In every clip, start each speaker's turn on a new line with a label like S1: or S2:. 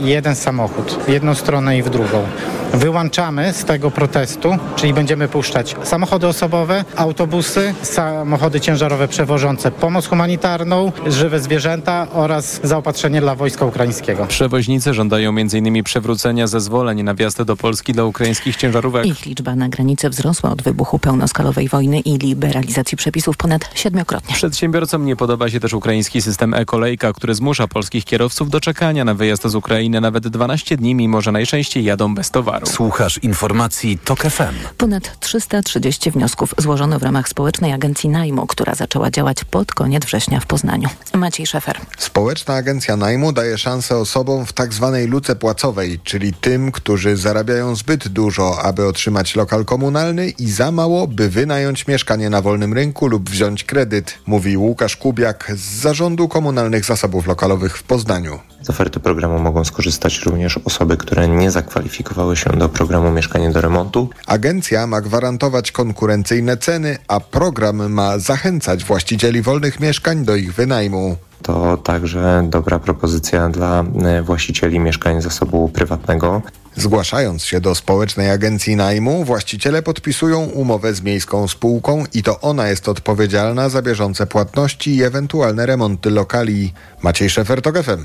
S1: jeden samochód w jedną stronę i w drugą. Wyłączamy z tego protestu, czyli będziemy puszczać samochody osobowe, autobusy, samochody ciężarowe przewożące pomoc humanitarną, żywe zwierzęta oraz zaopatrzenie dla wojska ukraińskiego.
S2: Przewoźnicy żądają m.in. przewrócenia zezwoleń na wjazd do Polski dla ukraińskich ciężarówek.
S3: Ich liczba na granicy wzrosła od wybuchu pełnoskalowej wojny i liberalizacji przepisów ponad siedmiokrotnie.
S2: Przedsiębiorcom nie podoba się też ukraiński system e-kolejka, który zmusza polskich kierowców do czekania na wyjazd z Ukrainy nawet 12 dni, mimo że najczęściej jadą bez towaru.
S4: Słuchasz informacji TOK FM.
S3: Ponad 330 wniosków złożono w ramach Społecznej Agencji Najmu, która zaczęła działać pod koniec września w Poznaniu. Maciej Szefer.
S5: Społeczna Agencja Najmu daje szansę osobom w tak zwanej luce płacowej, czyli tym, którzy zarabiają zbyt dużo, aby otrzymać lokal komunalny i za mało, by wynająć mieszkanie na wolnym rynku lub wziąć kredyt, mówi Łukasz Kubiak z Zarządu Komunalnych Zasobów Lokalowych w Poznaniu.
S6: Z oferty programu mogą skorzystać również osoby, które nie zakwalifikowały się do programu Mieszkanie do remontu.
S5: Agencja ma gwarantować konkurencyjne ceny, a program ma zachęcać właścicieli wolnych mieszkań do ich wynajmu.
S6: To także dobra propozycja dla e, właścicieli mieszkań zasobu prywatnego.
S5: Zgłaszając się do społecznej agencji najmu, właściciele podpisują umowę z miejską spółką i to ona jest odpowiedzialna za bieżące płatności i ewentualne remonty lokali. Maciej Szefer, TOK FM.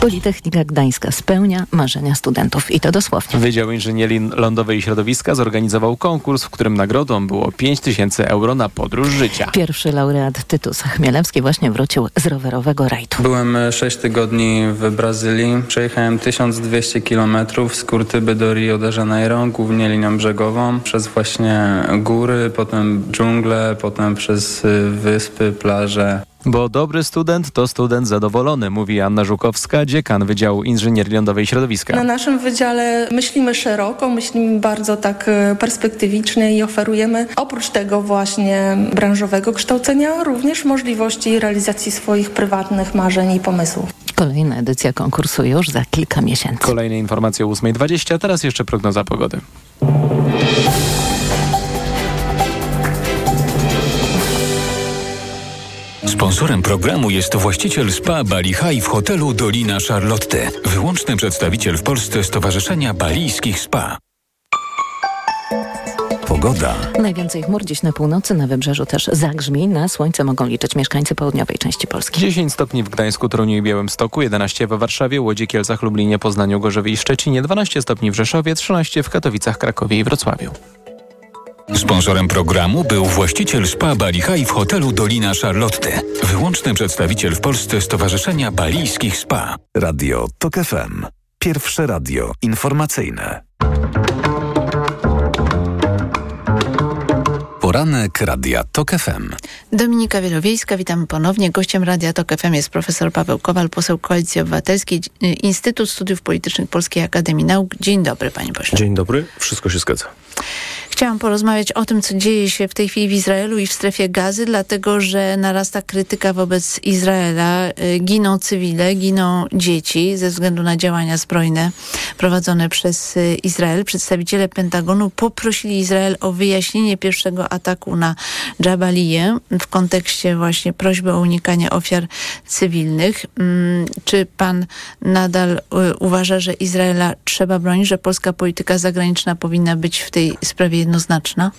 S3: Politechnika Gdańska spełnia marzenia studentów i to dosłownie.
S2: Wydział Inżynierii Lądowej i Środowiska zorganizował konkurs, w którym nagrodą było 5 tysięcy euro na podróż życia.
S3: Pierwszy laureat Tytus Chmielewski właśnie wrócił z rowerowego rajtu.
S7: Byłem 6 tygodni w Brazylii. Przejechałem 1200 kilometrów z Kurtyby do Rio de Janeiro, głównie linią brzegową, przez właśnie góry, potem dżunglę, potem przez y, wyspy, plaże.
S2: Bo dobry student to student zadowolony, mówi Anna Żukowska, dziekan Wydziału Inżynierii Lądowej i Środowiska.
S8: Na naszym wydziale myślimy szeroko, myślimy bardzo tak e, perspektywicznie i oferujemy oprócz tego właśnie branżowego kształcenia również możliwości realizacji swoich prywatnych marzeń i pomysłów.
S3: Kolejna edycja konkursu już za kilka miesięcy.
S2: Kolejne informacje o 8.20, teraz jeszcze prognoza pogody.
S4: Sponsorem programu jest właściciel spa Bali High w hotelu Dolina Charlotte. Wyłączny przedstawiciel w Polsce Stowarzyszenia Balijskich Spa. Pogoda.
S3: Najwięcej chmur dziś na północy, na wybrzeżu też zagrzmi. Na słońce mogą liczyć mieszkańcy południowej części Polski.
S2: 10 stopni w Gdańsku, Toruniu i Białymstoku, 11 we Warszawie, Łodzi, Kielcach, Lublinie, Poznaniu, Gorzowie i Szczecinie, 12 stopni w Rzeszowie, 13 w Katowicach, Krakowie i Wrocławiu.
S4: Sponsorem programu był właściciel spa Bali High w hotelu Dolina Charlotte. Wyłączny przedstawiciel w Polsce Stowarzyszenia Balijskich Spa. Radio TOK FM. Pierwsze radio informacyjne. Poranek Radia TOK FM.
S9: Dominika Wielowiejska, witam ponownie. Gościem Radia TOK FM jest profesor Paweł Kowal, poseł Koalicji Obywatelskiej, Instytut Studiów Politycznych Polskiej Akademii Nauk. Dzień dobry, panie pośle.
S10: Dzień dobry, wszystko się zgadza.
S9: Chciałam porozmawiać o tym, co dzieje się w tej chwili w Izraelu i w strefie gazy, dlatego że narasta krytyka wobec Izraela. Y, giną cywile, giną dzieci ze względu na działania zbrojne prowadzone przez y, Izrael. Przedstawiciele Pentagonu poprosili Izrael o wyjaśnienie pierwszego ataku na Jabaliję w kontekście właśnie prośby o unikanie ofiar cywilnych. Mm, czy pan nadal y, uważa, że Izraela trzeba bronić, że polska polityka zagraniczna powinna być w tej sprawie jednoznaczna?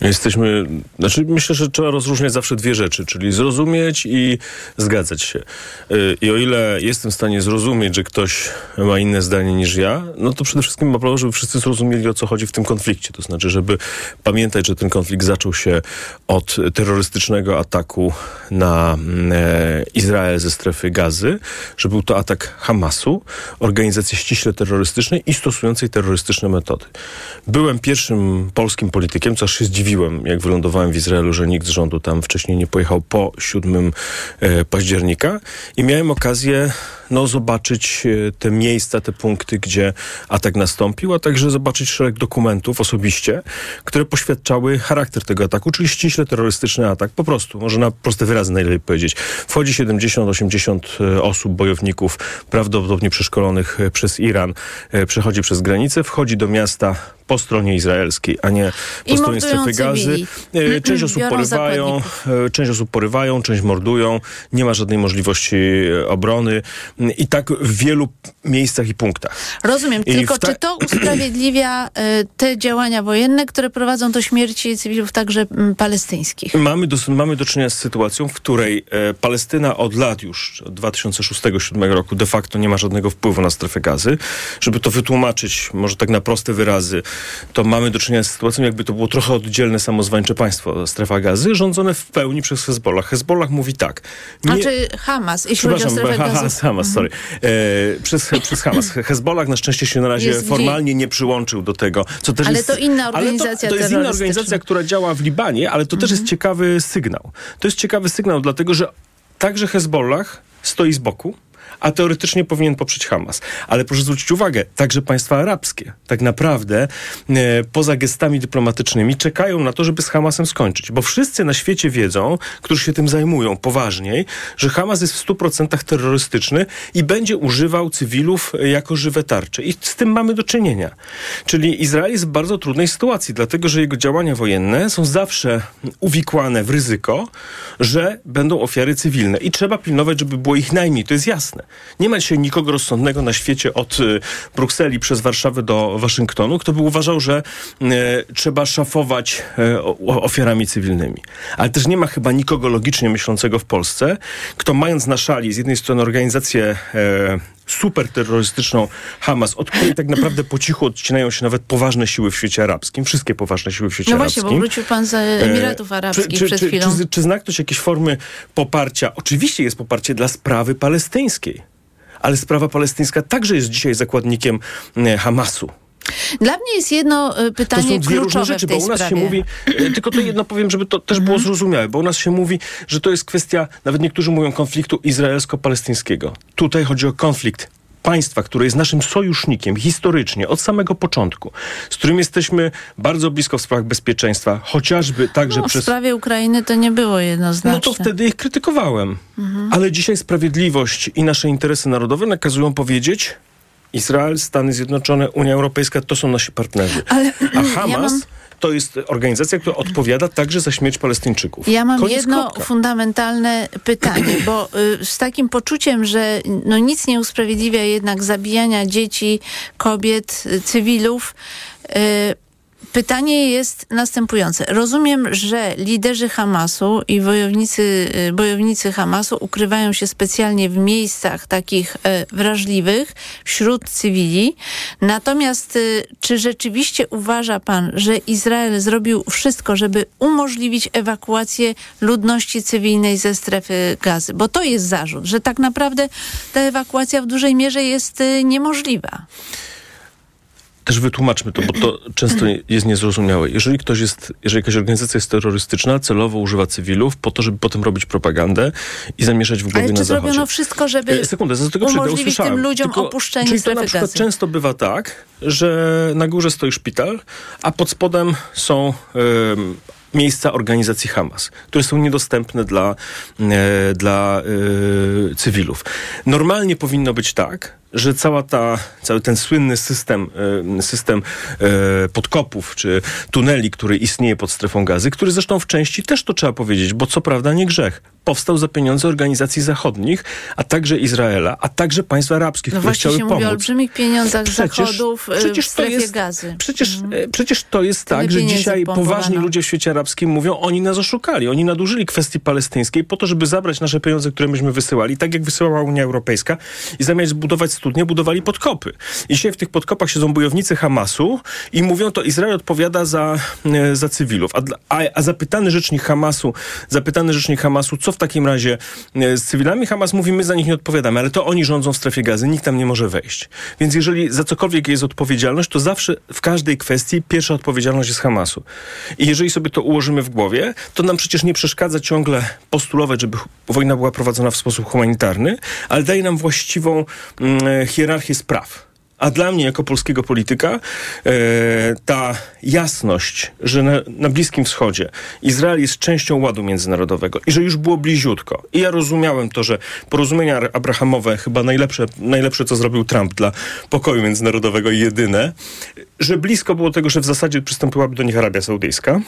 S10: Jesteśmy, znaczy myślę, że trzeba rozróżniać zawsze dwie rzeczy, czyli zrozumieć i zgadzać się. Y, I o ile jestem w stanie zrozumieć, że ktoś ma inne zdanie niż ja, no to przede wszystkim prawo, żeby wszyscy zrozumieli, o co chodzi w tym konflikcie. To znaczy, żeby pamiętać, że ten konflikt zaczął się od terrorystycznego ataku na mm, e, Izrael ze strefy gazy, że był to atak Hamasu, organizacji ściśle terrorystycznej i stosującej terrorystyczne metody. Byłem pierwszym polskim politykiem, co aż się zdziwiłem, zdziwiłem, jak wylądowałem w Izraelu, że nikt z rządu tam wcześniej nie pojechał po 7 e, października. I miałem okazję no, zobaczyć e, te miejsca, te punkty, gdzie atak nastąpił, a także zobaczyć szereg dokumentów osobiście, które poświadczały charakter tego ataku, czyli ściśle terrorystyczny atak. Po prostu, może na proste wyrazy najlepiej powiedzieć. Wchodzi 70-80 e, osób, bojowników, prawdopodobnie przeszkolonych przez Iran, przechodzi przez granicę, wchodzi do miasta po stronie izraelskiej, a nie po
S9: I
S10: stronie strefy gazy. E, część osób porywają, e, część osób porywają, część mordują. Nie ma żadnej możliwości e, obrony. I tak w wielu miejscach i punktach.
S9: Rozumiem,
S10: I
S9: tylko
S10: ta-
S9: czy to usprawiedliwia e, te działania wojenne, które prowadzą do śmierci cywilów także mm, palestyńskich?
S10: Mamy do, mamy do czynienia z sytuacją, w której e, Palestyna od lat już, od 2006-2007 roku de facto nie ma żadnego wpływu na strefę gazy. Żeby to wytłumaczyć, może tak na proste wyrazy, to mamy do czynienia z sytuacją, jakby to było trochę oddzielne, samozwańcze państwo, strefa gazy, rządzone w pełni przez Hezbollah. Hezbollah mówi tak. Nie,
S9: Znaczy Hamas, jeśli chodzi o strefę
S10: ha, ha,
S9: gazy.
S10: Hamas, sorry. E, przez, przez Hamas. Hezbollah na szczęście się na razie
S9: Jest
S10: formalnie nie przyłączył do tego. Co też
S9: Ale
S10: jest,
S9: to inna
S10: ale
S9: organizacja
S10: To, to jest inna organizacja, która działa w Libanie, ale to też jest ciekawy sygnał. To jest ciekawy sygnał, dlatego że także Hezbollah stoi z boku, a teoretycznie powinien poprzeć Hamas. Ale proszę zwrócić uwagę, także państwa arabskie tak naprawdę e, poza gestami dyplomatycznymi czekają na to, żeby z Hamasem skończyć. Bo wszyscy na świecie wiedzą, którzy się tym zajmują poważniej, że Hamas jest w 100% terrorystyczny i będzie używał cywilów e, jako żywe tarcze. I z tym mamy do czynienia. Czyli Izrael jest w bardzo trudnej sytuacji, dlatego że jego działania wojenne są zawsze uwikłane w ryzyko, że będą ofiary cywilne. I trzeba pilnować, żeby było ich najmniej. To jest jasne. Nie ma dzisiaj nikogo rozsądnego na świecie od y, Brukseli przez Warszawę do Waszyngtonu, kto by uważał, że y, trzeba szafować y, ofiarami cywilnymi. Ale też nie ma chyba nikogo logicznie myślącego w Polsce, kto mając na szali z jednej strony organizację e, super terrorystyczną Hamas, od której tak naprawdę po cichu odcinają się nawet poważne siły w świecie arabskim, wszystkie poważne siły w świecie
S9: No właśnie,
S10: arabskim.
S9: bo wrócił pan z Emiratów
S10: E,
S9: Arabskich
S10: czy, czy,
S9: przed
S10: czy,
S9: chwilą.
S10: Czy, czy zna ktoś jakieś formy poparcia? Oczywiście jest poparcie dla sprawy palestyńskiej, ale sprawa palestyńska także jest dzisiaj zakładnikiem e, Hamasu.
S9: Dla mnie jest jedno e,
S10: To
S9: pytanie
S10: są dwie różne
S9: kluczowe
S10: rzeczy,
S9: w tej
S10: bo u nas
S9: sprawie.
S10: się mówi, e, tylko to jedno powiem, żeby to też było zrozumiałe, bo u nas się mówi, że to jest kwestia, nawet niektórzy mówią konfliktu izraelsko-palestyńskiego. Tutaj chodzi o konflikt państwa, które jest naszym sojusznikiem historycznie od samego początku, z którym jesteśmy bardzo blisko w sprawach bezpieczeństwa, chociażby także
S9: no, w
S10: przez
S9: sprawie Ukrainy to nie było jednoznaczne.
S10: no to wtedy ich krytykowałem.
S9: Mhm.
S10: Ale dzisiaj sprawiedliwość i nasze interesy narodowe nakazują powiedzieć, Izrael, Stany Zjednoczone, Unia Europejska to są nasi partnerzy.
S9: Ale
S10: A Hamas
S9: ja mam,
S10: to jest organizacja, która odpowiada także za śmierć Palestyńczyków.
S9: ja mam
S10: Koniec,
S9: jedno
S10: kropka.
S9: fundamentalne pytanie, bo y, z takim poczuciem, że no, nic nie usprawiedliwia jednak zabijania dzieci, kobiet, y, cywilów. Y, Pytanie jest następujące. Rozumiem, że liderzy Hamasu i wojownicy, y, bojownicy Hamasu ukrywają się specjalnie w miejscach takich e, wrażliwych wśród cywili. Natomiast y, czy rzeczywiście uważa pan, że Izrael zrobił wszystko, żeby umożliwić ewakuację ludności cywilnej ze strefy gazy? Bo to jest zarzut, że tak naprawdę ta ewakuacja w dużej mierze jest y, niemożliwa.
S10: Też wytłumaczmy to, bo to często jest niezrozumiałe. Jeżeli ktoś jest, jeżeli jakaś organizacja jest terrorystyczna, celowo używa cywilów po to, żeby potem robić propagandę i zamieszać w głowie
S9: Ale
S10: na
S9: czy
S10: zachodzie.
S9: zrobiono wszystko, żeby
S10: E, Sekundę, za tego
S9: umożliwić tym ludziom
S10: Tylko,
S9: opuszczenie
S10: czyli to
S9: strefy
S10: na przykład
S9: gazy?
S10: często bywa tak, że na górze stoi szpital, a pod spodem są miejsca organizacji Hamas, które są niedostępne dla, e, dla e, cywilów. Normalnie powinno być tak, że cała ta, cały ten słynny system, e, system e, podkopów czy tuneli, który istnieje pod strefą gazy, który zresztą w części też to trzeba powiedzieć, bo co prawda nie grzech, powstał za pieniądze organizacji zachodnich, a także Izraela, a także państw arabskich,
S9: No
S10: które chciały
S9: się mówi o
S10: pomóc.
S9: olbrzymich pieniądzach
S10: Przecież-
S9: zachodów y,
S10: przecież
S9: w strefie
S10: jest-
S9: gazy.
S10: Przecież,
S9: Mhm.
S10: e, przecież to jest tak, że dzisiaj
S9: pompowano.
S10: poważni ludzie w świecie arabskim mówią, oni nas oszukali, oni nadużyli kwestii palestyńskiej po to, żeby zabrać nasze pieniądze, które myśmy wysyłali, tak jak wysyłała Unia Europejska i zamiast budować studnie, budowali podkopy. I dzisiaj w tych podkopach siedzą bojownicy Hamasu i mówią, to Izrael odpowiada za, e, za cywilów. A, a, a zapytany rzecznik Hamasu, zapytany rzecznik Hamasu, co w takim razie e, z cywilami? Hamas mówi, my za nich nie odpowiadamy, ale to oni rządzą w strefie gazy, nikt tam nie może wejść. Więc jeżeli za cokolwiek jest odpowiedzialność, to zawsze w każdej kwestii pierwsza odpowiedzialność jest Hamasu. I jeżeli sobie to ułożymy w głowie, to nam przecież nie przeszkadza ciągle postulować, żeby wojna była prowadzona w sposób humanitarny, ale daje nam właściwą mm, hierarchię spraw. A dla mnie, jako polskiego polityka, e, ta jasność, że na, na Bliskim Wschodzie Izrael jest częścią ładu międzynarodowego i że już było bliziutko. I ja rozumiałem to, że porozumienia abrahamowe, chyba najlepsze, najlepsze co zrobił Trump dla pokoju międzynarodowego jedyne, że blisko było tego, że w zasadzie przystąpiłaby do nich Arabia Saudyjska.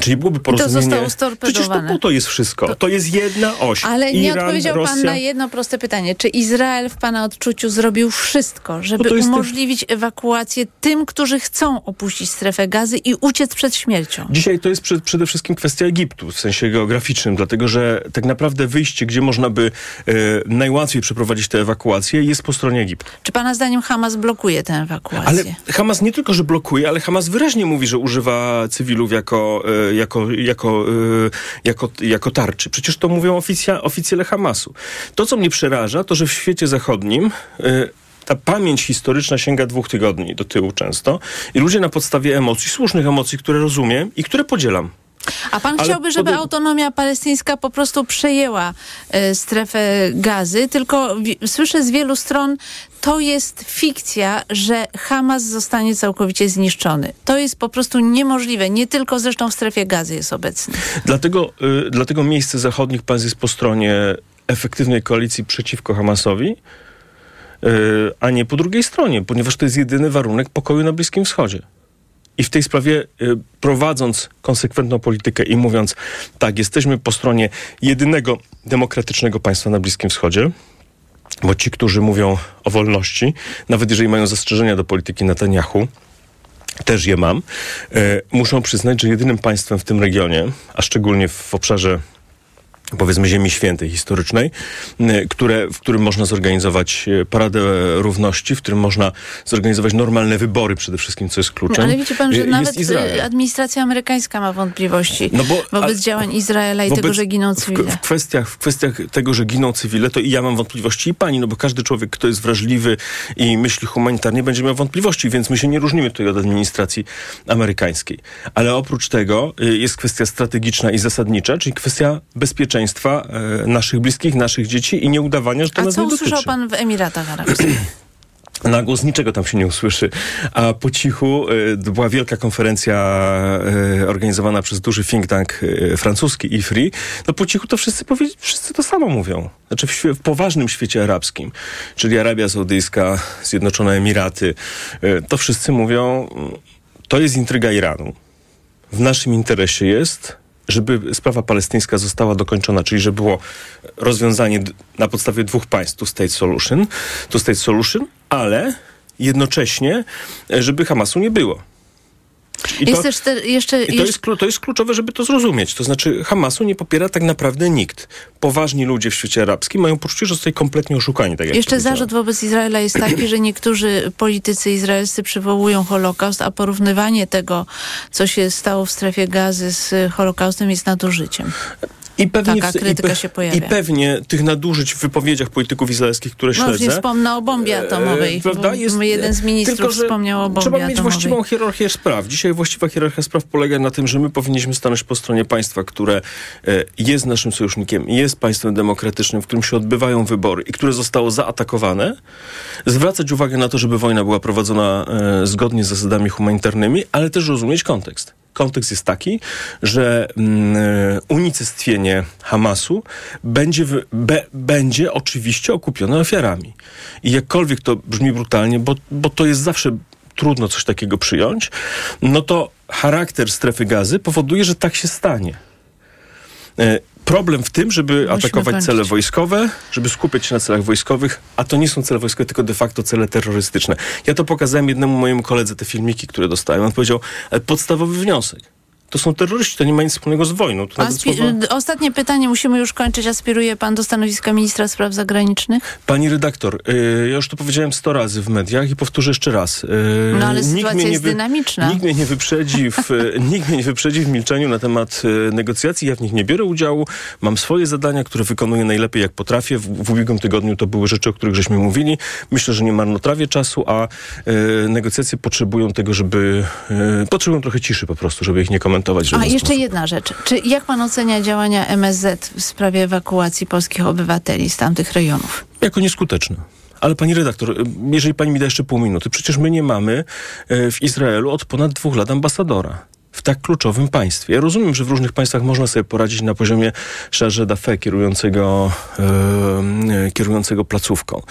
S10: Czyli byłoby porozumienie.
S9: zostało storpedowane.
S10: Przecież to po to jest wszystko. To, jest jedna oś.
S9: Ale nie
S10: Iran,
S9: odpowiedział
S10: Rosja.
S9: pan na jedno proste pytanie. Czy Izrael w pana odczuciu zrobił wszystko, żeby
S10: No to jest
S9: umożliwić ewakuację tym, którzy chcą opuścić strefę gazy i uciec przed śmiercią?
S10: Dzisiaj to jest przed, przede wszystkim kwestia Egiptu w sensie geograficznym, dlatego że tak naprawdę wyjście, gdzie można by e, najłatwiej przeprowadzić tę ewakuację, jest po stronie Egiptu.
S9: Czy pana zdaniem Hamas blokuje tę ewakuację?
S10: Ale Hamas nie tylko, że blokuje, ale Hamas wyraźnie mówi, że używa cywilów jako, e, jako, jako, e, jako, jako tarczy. Przecież to mówią oficja, oficjele Hamasu. To, co mnie przeraża, to, że w świecie zachodnim e, ta pamięć historyczna sięga dwóch tygodni do tyłu często i ludzie na podstawie emocji, słusznych emocji, które rozumiem i które podzielam,
S9: A pan
S10: Ale
S9: chciałby, żeby
S10: pode-
S9: autonomia palestyńska po prostu przejęła e, strefę gazy, tylko wi- słyszę z wielu stron, to jest fikcja, że Hamas zostanie całkowicie zniszczony. To jest po prostu niemożliwe. Nie tylko zresztą w strefie gazy jest obecny.
S10: Dlatego, y, dlatego miejsce zachodnich państw jest po stronie efektywnej koalicji przeciwko Hamasowi, y, a nie po drugiej stronie, ponieważ to jest jedyny warunek pokoju na Bliskim Wschodzie. I w tej sprawie, y, prowadząc konsekwentną politykę i mówiąc, tak, jesteśmy po stronie jedynego demokratycznego państwa na Bliskim Wschodzie, bo ci, którzy mówią o wolności, nawet jeżeli mają zastrzeżenia do polityki Netanyahu, też je mam, e, muszą przyznać, że jedynym państwem w tym regionie, a szczególnie w obszarze powiedzmy Ziemi Świętej historycznej, e, które, w którym można zorganizować e, Paradę Równości, w którym można zorganizować normalne wybory przede wszystkim, co jest kluczem.
S9: Ale widzi pan,
S10: e,
S9: że
S10: jest
S9: nawet
S10: Izrael.
S9: e, administracja amerykańska ma wątpliwości
S10: No bo-
S9: wobec
S10: a-
S9: działań Izraela i
S10: Wobec-
S9: tego, że giną
S10: w-
S9: cywile.
S10: W, kwestiach, w kwestiach tego, że giną cywile, to i ja mam wątpliwości i pani, no bo każdy człowiek, kto jest wrażliwy i myśli humanitarnie, będzie miał wątpliwości, więc my się nie różnimy tutaj od administracji amerykańskiej. Ale oprócz tego y, jest kwestia strategiczna i zasadnicza, czyli kwestia bezpieczeństwa e, naszych bliskich, naszych dzieci i nieudawania, że to
S9: A
S10: nas
S9: co
S10: nie
S9: usłyszał
S10: dotyczy.
S9: pan w Emiratach Arabskich?
S10: Na głos niczego tam się nie usłyszy, a po cichu y, była wielka konferencja y, organizowana przez duży think tank y, francuski IFRI. No po cichu to wszyscy, powie, wszyscy to samo mówią. Znaczy w, w poważnym świecie arabskim, czyli Arabia Saudyjska, Zjednoczone Emiraty, to wszyscy mówią, to jest intryga Iranu. W naszym interesie jest, żeby sprawa palestyńska została dokończona, czyli żeby było rozwiązanie na podstawie dwóch państw, two state solution, two state solution, ale jednocześnie, e, żeby Hamasu nie było. I
S9: Jest
S10: to,
S9: te, jeszcze...
S10: i to,
S9: jeszcze-
S10: jest, to jest kluczowe, żeby to zrozumieć. To znaczy Hamasu nie popiera tak naprawdę nikt. Poważni ludzie w świecie arabskim mają poczucie, że zostali kompletnie oszukani. Tak
S9: Jeszcze zarzut wobec Izraela jest taki, że niektórzy politycy izraelscy przywołują Holokaust, a porównywanie tego, co się stało w strefie gazy z Holokaustem jest nadużyciem.
S10: I pewnie,
S9: Taka krytyka
S10: i, pe-
S9: się pojawia.
S10: I pewnie tych nadużyć w wypowiedziach polityków izraelskich, które
S9: No nie
S10: śledzę...
S9: wspomnę o bombie atomowej.
S10: E, prawda?
S9: bo jeden z ministrów
S10: tylko,
S9: wspomniał o bombie
S10: Trzeba mieć
S9: atomowej.
S10: właściwą hierarchię spraw. Dzisiaj właściwa hierarchia spraw polega na tym, że my powinniśmy stanąć po stronie państwa, które e, jest naszym sojusznikiem, jest państwem demokratycznym, w którym się odbywają wybory i które zostało zaatakowane. Zwracać uwagę na to, żeby wojna była prowadzona e, zgodnie z zasadami humanitarnymi, ale też rozumieć kontekst. Kontekst jest taki, że mm, e, unicestwienie Hamasu będzie, w, be, będzie oczywiście okupione ofiarami. I jakkolwiek to brzmi brutalnie, bo, bo to jest zawsze trudno coś takiego przyjąć, no to charakter strefy gazy powoduje, że tak się stanie. E, Problem w tym, żeby
S9: Musimy
S10: atakować
S9: kończyć.
S10: cele wojskowe, żeby skupiać się na celach wojskowych, a to nie są cele wojskowe, tylko de facto cele terrorystyczne. Ja to pokazałem jednemu mojemu koledze, te filmiki, które dostałem. On powiedział, ale podstawowy wniosek. To są terroryści, to nie ma nic wspólnego z wojną. Słowa...
S9: d- Ostatnie pytanie, musimy już kończyć. Aspiruje pan do stanowiska ministra spraw zagranicznych?
S10: Pani redaktor, y, ja już to powiedziałem sto razy w mediach i powtórzę jeszcze raz. Y,
S9: No ale
S10: nikt
S9: sytuacja jest
S10: wy-
S9: dynamiczna.
S10: Nikt mnie nie wyprzedzi w, nikt mnie nie wyprzedzi w milczeniu na temat y, negocjacji. Ja w nich nie biorę udziału. Mam swoje zadania, które wykonuję najlepiej jak potrafię. W, w ubiegłym tygodniu to były rzeczy, o których żeśmy mówili. Myślę, że nie marnotrawię czasu, a y, negocjacje potrzebują tego, żeby... Y, potrzebują trochę ciszy po prostu, żeby ich nie komentować. W
S9: A jeszcze
S10: sposób.
S9: jedna rzecz. Czy jak pan ocenia działania MSZ w sprawie ewakuacji polskich obywateli z tamtych rejonów?
S10: Jako nieskuteczne. Ale pani redaktor, y, jeżeli pani mi da jeszcze pół minuty, przecież my nie mamy y, w Izraelu od ponad dwóch lat ambasadora. W tak kluczowym państwie. Ja rozumiem, że w różnych państwach można sobie poradzić na poziomie chargé d'affaires kierującego, y, y, kierującego placówką.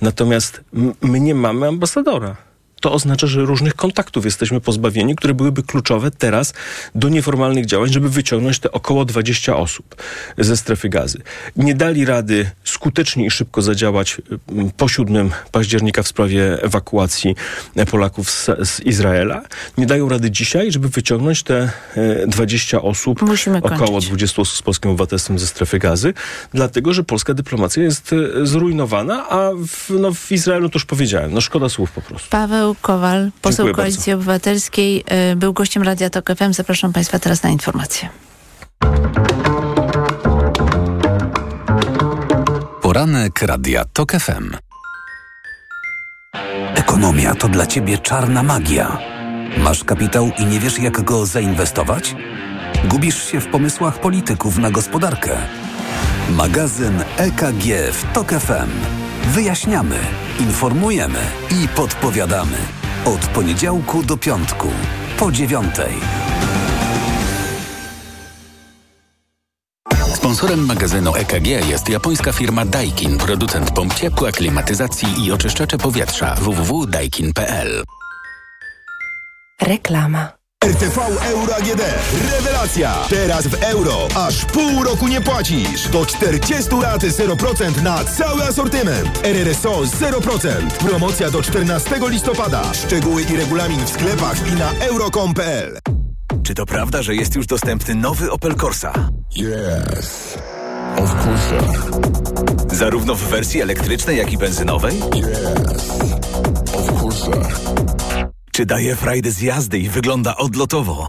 S10: Natomiast my nie mamy ambasadora. To oznacza, że różnych kontaktów jesteśmy pozbawieni, które byłyby kluczowe teraz do nieformalnych działań, żeby wyciągnąć te około 20 osób ze strefy gazy. Nie dali rady skutecznie i szybko zadziałać mm, po 7 października w sprawie ewakuacji Polaków z, z Izraela. Nie dają rady dzisiaj, żeby wyciągnąć te e, 20 osób,
S9: Musimy
S10: około
S9: kończyć.
S10: 20 osób z polskim obywatelstwem ze strefy gazy, dlatego, że polska dyplomacja jest e, zrujnowana, a w, no, w Izraelu to już powiedziałem, no szkoda słów po prostu.
S9: Paweł Kowal, poseł
S10: Dziękuję
S9: Koalicji Obywatelskiej, y, był gościem Radia Tok FM. Zapraszam Państwa teraz na informacje.
S11: Poranek Radia TOK FM. Ekonomia to dla Ciebie czarna magia. Masz kapitał i nie wiesz jak go zainwestować? Gubisz się w pomysłach polityków na gospodarkę. Magazyn EKG w TOK FM. Wyjaśniamy, informujemy i podpowiadamy. Od poniedziałku do piątku, po dziewiątej. Sponsorem magazynu EKG jest japońska firma Daikin, producent pomp ciepła, klimatyzacji i oczyszczacze powietrza www.daikin.pl.
S12: Reklama. RTV Euro AGD. Rewelacja! Teraz w euro. Aż pół roku nie płacisz. Do 40 lat 0% na cały asortyment. RRSO 0%. Promocja do 14 listopada. Szczegóły i regulamin w sklepach i na euro.com.pl
S13: Czy to prawda, że jest już dostępny nowy Opel Corsa?
S14: Yes. Of course.
S13: Zarówno w wersji elektrycznej, jak i benzynowej?
S14: Yes. Of course.
S13: Czy daje frajdę z jazdy i wygląda odlotowo?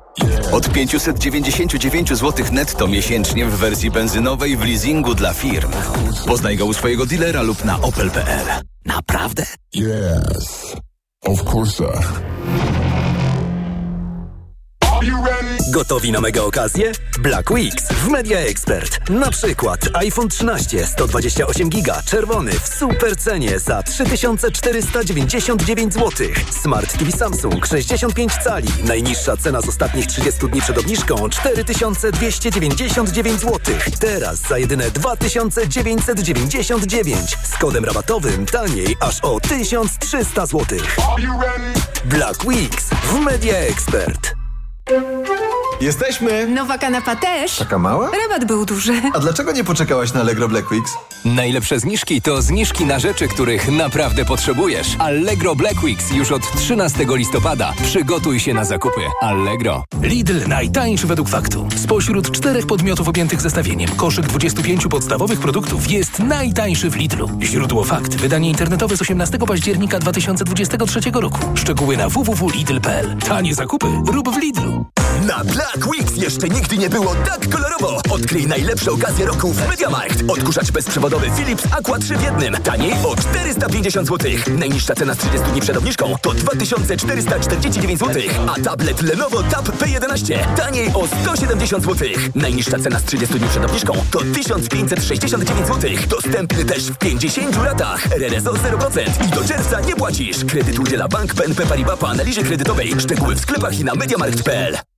S13: Od 599 zł netto miesięcznie w wersji benzynowej w leasingu dla firm. Poznaj go u swojego dealera lub na opel.pl. Naprawdę?
S14: Yes. Of course.
S15: Gotowi na mega okazję? Black Weeks w Media Expert. Na przykład iPhone 13 128 giga czerwony w super cenie za 3499 zł. Smart TV Samsung 65 cali. Najniższa cena z ostatnich 30 dni przed obniżką 4299 zł. Teraz za jedyne 2999 z kodem rabatowym taniej aż o 1300 zł. Black Weeks w Media Expert.
S16: Jesteśmy!
S17: Nowa kanapa też.
S16: Taka mała?
S17: Rabat był duży.
S16: A dlaczego nie poczekałaś na Allegro Black Weeks?
S18: Najlepsze zniżki to zniżki na rzeczy, których naprawdę potrzebujesz. Allegro Black Weeks już od 13 listopada. Przygotuj się na zakupy. Allegro.
S19: Lidl najtańszy według faktu. Spośród czterech podmiotów objętych zestawieniem, koszyk 25 podstawowych produktów jest najtańszy w Lidlu. Źródło fakt. Wydanie internetowe z 18 października 2023 roku. Szczegóły na www.lidl.pl. Tanie zakupy rób w Lidlu.
S12: Na Black Weeks jeszcze nigdy nie było tak kolorowo. Odkryj najlepsze okazje roku w MediaMarkt. Odkurzacz bezprzewodowy Philips Aqua 3 w jednym. Taniej o 450 zł. Najniższa cena z 30 dni przed obniżką to 2449 zł. A tablet Lenovo Tab P11 taniej o 170 zł. Najniższa cena z 30 dni przed obniżką to 1569 zł. Dostępny też w 50 latach. RRSO 0% i do czerwca nie płacisz. Kredyt udziela Bank BNP Paribas po analizie kredytowej. Szczegóły w sklepach i na MediaMarkt.pl.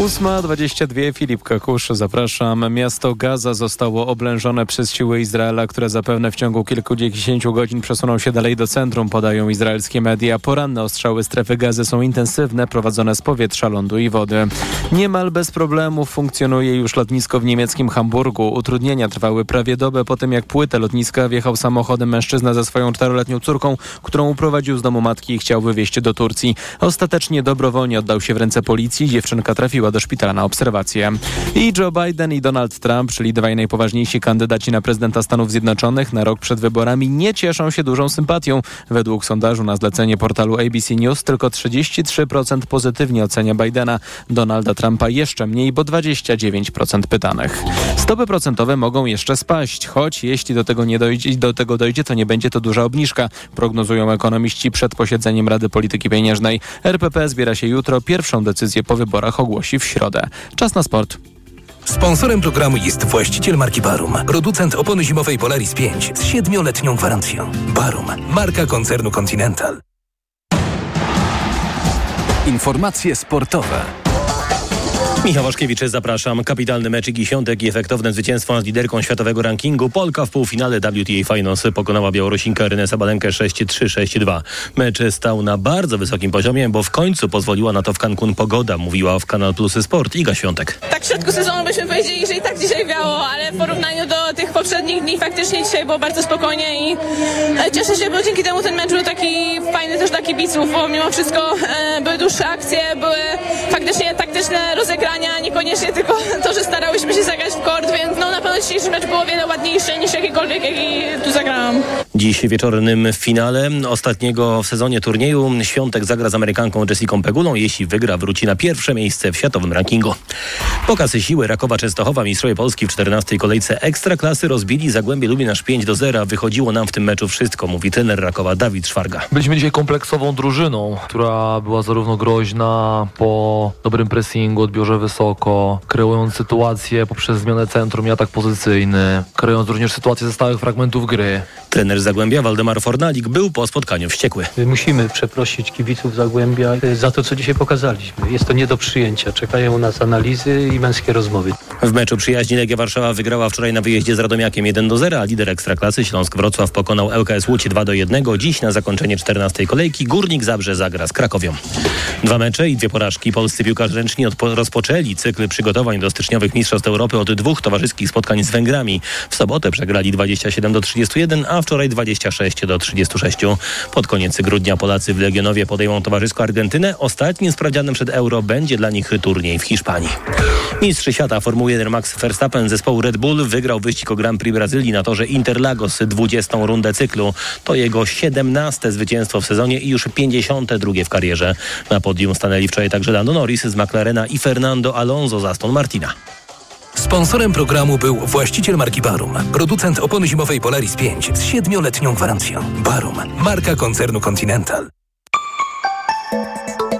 S2: 8.22 Filip Kakusz, zapraszam. Miasto Gaza zostało oblężone przez siły Izraela, które zapewne w ciągu kilkudziesięciu godzin przesuną się dalej do centrum, podają izraelskie media. Poranne ostrzały strefy gazy są intensywne, prowadzone z powietrza, lądu i wody. Niemal bez problemów funkcjonuje już lotnisko w niemieckim Hamburgu. Utrudnienia trwały prawie dobę po tym, jak płytę lotniska wjechał samochodem mężczyzna ze swoją czteroletnią córką, którą uprowadził z domu matki i chciał wywieźć do Turcji. Ostatecznie dobrowolnie oddał się w ręce policji. Dziewczynka trafiła do szpitala na obserwację. I Joe Biden i Donald Trump, czyli dwaj najpoważniejsi kandydaci na prezydenta Stanów Zjednoczonych na rok przed wyborami nie cieszą się dużą sympatią. Według sondażu na zlecenie portalu ABC News tylko 33% pozytywnie ocenia Bidena, Donalda Trumpa jeszcze mniej, bo 29% pytanych. Stopy procentowe mogą jeszcze spaść, choć jeśli do tego nie dojdzie, do tego dojdzie, to nie będzie to duża obniżka, prognozują ekonomiści przed posiedzeniem Rady Polityki Pieniężnej. RPP zbiera się jutro, pierwszą decyzję po wyborach ogłosi w środę. Czas na sport.
S19: Sponsorem programu jest właściciel marki Barum, producent opony zimowej Polaris 5 z siedmioletnią gwarancją. Barum, marka koncernu Continental.
S11: Informacje sportowe.
S20: Michał Waszkiewicz, zapraszam. Kapitalny mecz i Świątek i efektowne zwycięstwo nad liderką światowego rankingu. Polka w półfinale WTA Finals pokonała Białorusinkę Rynę Sabalenkę 6-3, 6-2. Mecz stał na bardzo wysokim poziomie, bo w końcu pozwoliła na to w Cancun pogoda, mówiła w Kanal Plusy Sport Iga Świątek.
S21: Tak w środku sezonu byśmy powiedzieli, że i tak dzisiaj wiało, ale w porównaniu do tych poprzednich dni faktycznie dzisiaj było bardzo spokojnie i e, cieszę się, bo dzięki temu ten mecz był taki fajny też dla kibiców, bo mimo wszystko e, były dłuższe akcje, były faktycznie taktyczne rozegrania, niekoniecznie tylko to, że starałyśmy się zagrać w kord, więc no na pewno dzisiejszy mecz był o wiele ładniejszy niż jakikolwiek, jaki tu zagrałam.
S20: Dziś wieczornym finale ostatniego w sezonie turnieju Świątek zagra z Amerykanką Jessiką Pegulą. Jeśli wygra, wróci na pierwsze miejsce w światowym rankingu. Pokaz siły Rakowa Częstochowa mistrzowie Polski w 14. kolejce Ekstraklasy rozbili Zagłębie Lubin aż 5 do 0. Wychodziło nam w tym meczu wszystko, mówi trener Rakowa Dawid Szwarga.
S22: Byliśmy dzisiaj kompleksową drużyną, która była zarówno groźna po dobrym pressingu, odbiorze wysoko, kreując sytuację poprzez zmianę centrum i atak pozycyjny, kreując również sytuację ze stałych fragmentów gry.
S20: Trener Zagłębia Waldemar Fornalik był po spotkaniu wściekły.
S23: Musimy przeprosić kibiców Zagłębia za to, co dzisiaj pokazaliśmy. Jest to nie do przyjęcia. Czekają nas analizy i męskie rozmowy.
S20: W meczu przyjaźni Legia Warszawa wygrała wczoraj na wyjeździe z Radomiakiem 1 do 0, a lider Ekstraklasy Śląsk Wrocław pokonał ŁKS Łódź 2 do 1. Dziś na zakończenie 14. kolejki Górnik Zabrze zagra z Krakowią. Dwa mecze i dwie porażki. Polscy piłkarze ręczni rozpoczęli cykl przygotowań do styczniowych Mistrzostw Europy od dwóch towarzyskich spotkań z Węgrami. W sobotę przegrali 27 do 31, a wczoraj 26 do 36. Pod koniec grudnia Polacy w Legionowie podejmą towarzysko Argentynę. Ostatnim sprawdzianem przed Euro będzie dla nich turniej w Hiszpanii. Mistrz świata Formuły 1 Max Verstappen zespołu Red Bull wygrał wyścig o Grand Prix Brazylii na torze Interlagos 20. rundę cyklu. To jego 17 zwycięstwo w sezonie i już 52 w karierze. Na podium stanęli wczoraj także Lando Norris z McLarena i Fernando Alonso z Aston Martina.
S19: Sponsorem programu był właściciel marki Barum, producent opony zimowej Polaris 5 z siedmioletnią gwarancją. Barum, marka koncernu Continental.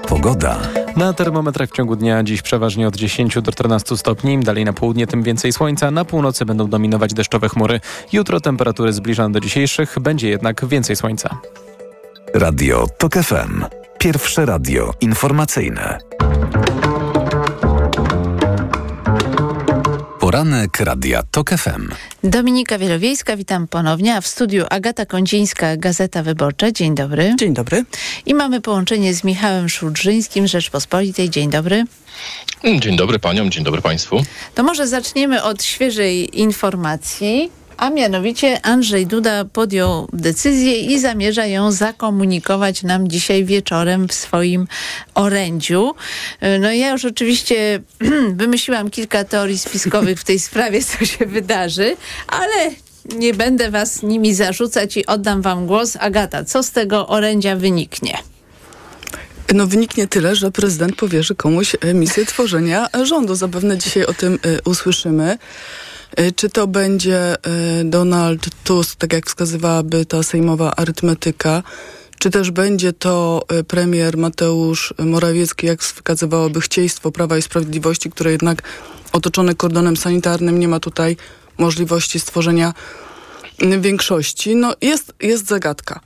S11: Pogoda.
S2: Na termometrach w ciągu dnia dziś przeważnie od 10 do 14 stopni, dalej na południe tym więcej słońca, na północy będą dominować deszczowe chmury. Jutro temperatury zbliżane do dzisiejszych, będzie jednak więcej słońca.
S11: Radio TOK FM. Pierwsze radio informacyjne. Poranek Radia TOK FM.
S9: Dominika Wielowiejska, witam ponownie, a w studiu Agata Kądzińska, Gazeta Wyborcza. Dzień dobry.
S24: Dzień dobry.
S9: I mamy połączenie z Michałem Szudrzyńskim, Rzeczpospolitej. Dzień dobry.
S25: Dzień dobry paniom, dzień dobry państwu.
S9: To może zaczniemy od świeżej informacji. A mianowicie Andrzej Duda podjął decyzję i zamierza ją zakomunikować nam dzisiaj wieczorem w swoim orędziu. No ja już oczywiście wymyśliłam kilka teorii spiskowych w tej sprawie, co się wydarzy, ale nie będę was nimi zarzucać i oddam wam głos. Agata, co z tego orędzia wyniknie?
S24: No wyniknie tyle, że prezydent powierzy komuś misję tworzenia rządu. Zapewne dzisiaj o tym y, usłyszymy. Y, Czy to będzie y, Donald Tusk, tak jak wskazywałaby ta sejmowa arytmetyka, czy też będzie to y, premier Mateusz Morawiecki, jak wskazywałoby chcieństwo Prawa i Sprawiedliwości, które jednak otoczone kordonem sanitarnym nie ma tutaj możliwości stworzenia większości. No jest, jest zagadka.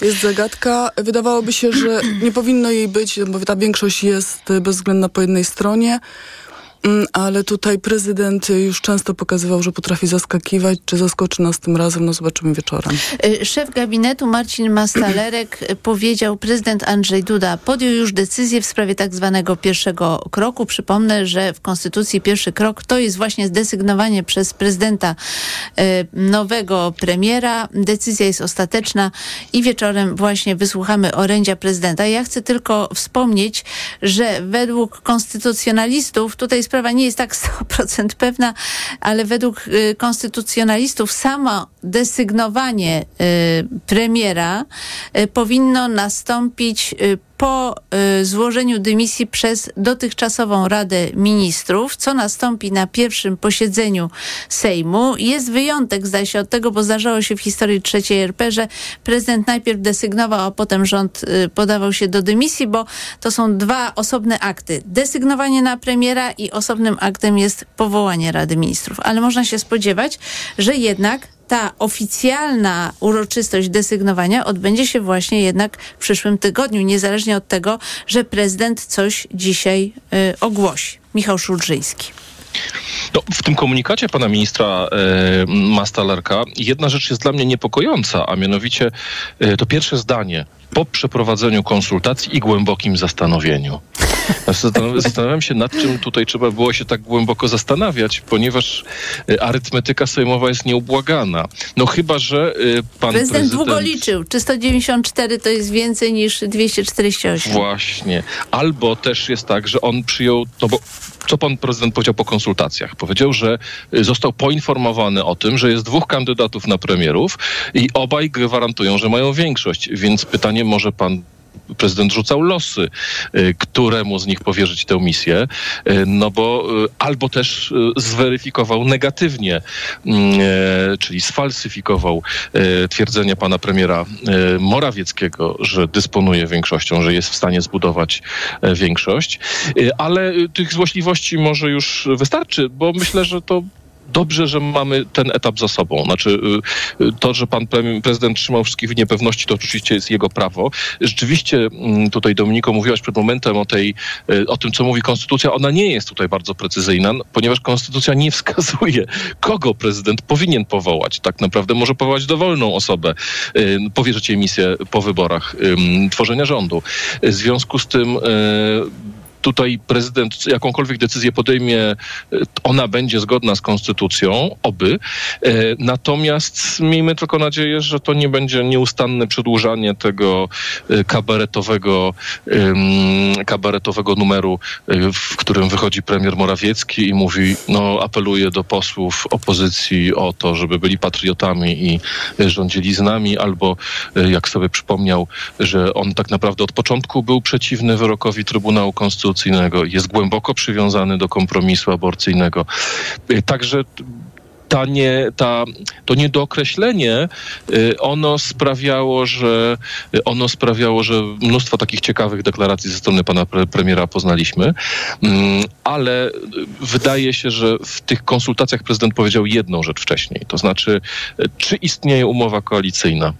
S24: Jest zagadka. Wydawałoby się, że nie powinno jej być, bo ta większość jest bezwzględna po jednej stronie. Mm, Ale tutaj prezydent już często pokazywał, że potrafi zaskakiwać. Czy zaskoczy nas tym razem? No zobaczymy wieczorem.
S9: Y, Szef gabinetu Marcin Mastalerek powiedział, prezydent Andrzej Duda podjął już decyzję w sprawie tak zwanego pierwszego kroku. Przypomnę, że w Konstytucji pierwszy krok to jest właśnie zdesygnowanie przez prezydenta y, nowego premiera. Decyzja jest ostateczna i wieczorem właśnie wysłuchamy orędzia prezydenta. Ja chcę tylko wspomnieć, że według konstytucjonalistów, tutaj sprawa nie jest tak 100% pewna, ale według y, konstytucjonalistów samo desygnowanie y, premiera y, powinno nastąpić po y, złożeniu dymisji przez dotychczasową Radę Ministrów, co nastąpi na pierwszym posiedzeniu Sejmu. Jest wyjątek, zdaje się, od tego, bo zdarzało się w historii trzeciej RP, że prezydent najpierw desygnował, a potem rząd y, podawał się do dymisji, bo to są dwa osobne akty. Desygnowanie na premiera i osobnym aktem jest powołanie Rady Ministrów. Ale można się spodziewać, że jednak ta oficjalna uroczystość desygnowania odbędzie się właśnie jednak w przyszłym tygodniu, niezależnie od tego, że prezydent coś dzisiaj y, ogłosi. Michał Szulżyński.
S25: No, w tym komunikacie pana ministra e, Mastalerka jedna rzecz jest dla mnie niepokojąca, a mianowicie e, to pierwsze zdanie po przeprowadzeniu konsultacji i głębokim zastanowieniu. Zastan- Zastanawiam się, nad czym tutaj trzeba było się tak głęboko zastanawiać, ponieważ e, arytmetyka sejmowa jest nieubłagana. No chyba, że pan
S9: prezydent,
S25: prezydent...
S9: długo liczył. Czy 194 to jest więcej niż 248?
S25: Właśnie. Albo też jest tak, że on przyjął, no bo co pan prezydent powiedział po konsultacjach? Powiedział, że y, został poinformowany o tym, że jest dwóch kandydatów na premierów i obaj gwarantują, że mają większość. Więc pytanie, może pan prezydent rzucał losy, y, któremu z nich powierzyć tę misję, y, no bo y, albo też zweryfikował negatywnie, mm, czyli sfalsyfikował twierdzenie pana premiera Morawieckiego, że dysponuje większością, że jest w stanie zbudować większość. Ale tych złośliwości może już wystarczy, bo myślę, że to dobrze, że mamy ten etap za sobą. Znaczy, y, y, to, że pan prezydent trzymał wszystkich w niepewności, to oczywiście jest jego prawo. Rzeczywiście, mm, tutaj Dominiko mówiłaś przed momentem o tej, y, o tym, co mówi konstytucja. Ona nie jest tutaj bardzo precyzyjna, ponieważ konstytucja nie wskazuje, kogo prezydent powinien powołać. Tak naprawdę może powołać dowolną osobę, powierzyć jej misję po wyborach tworzenia rządu. W związku z tym tutaj prezydent jakąkolwiek decyzję podejmie, e, ona będzie zgodna z konstytucją, oby. E, Natomiast miejmy tylko nadzieję, że to nie będzie nieustanne przedłużanie tego e, kabaretowego, kabaretowego numeru, w którym wychodzi premier Morawiecki i mówi, no apeluje do posłów opozycji o to, żeby byli patriotami i rządzili z nami, albo jak sobie przypomniał, że on tak naprawdę od początku był przeciwny wyrokowi Trybunału Konstytucyjnego, jest głęboko przywiązany do kompromisu aborcyjnego. E, Także ta nie, ta, to niedookreślenie, y, ono sprawiało, że ono sprawiało, że mnóstwo takich ciekawych deklaracji ze strony pana pre, premiera poznaliśmy, Mm, ale y, wydaje się, że w tych konsultacjach prezydent powiedział jedną rzecz wcześniej, to znaczy, y, czy istnieje umowa koalicyjna.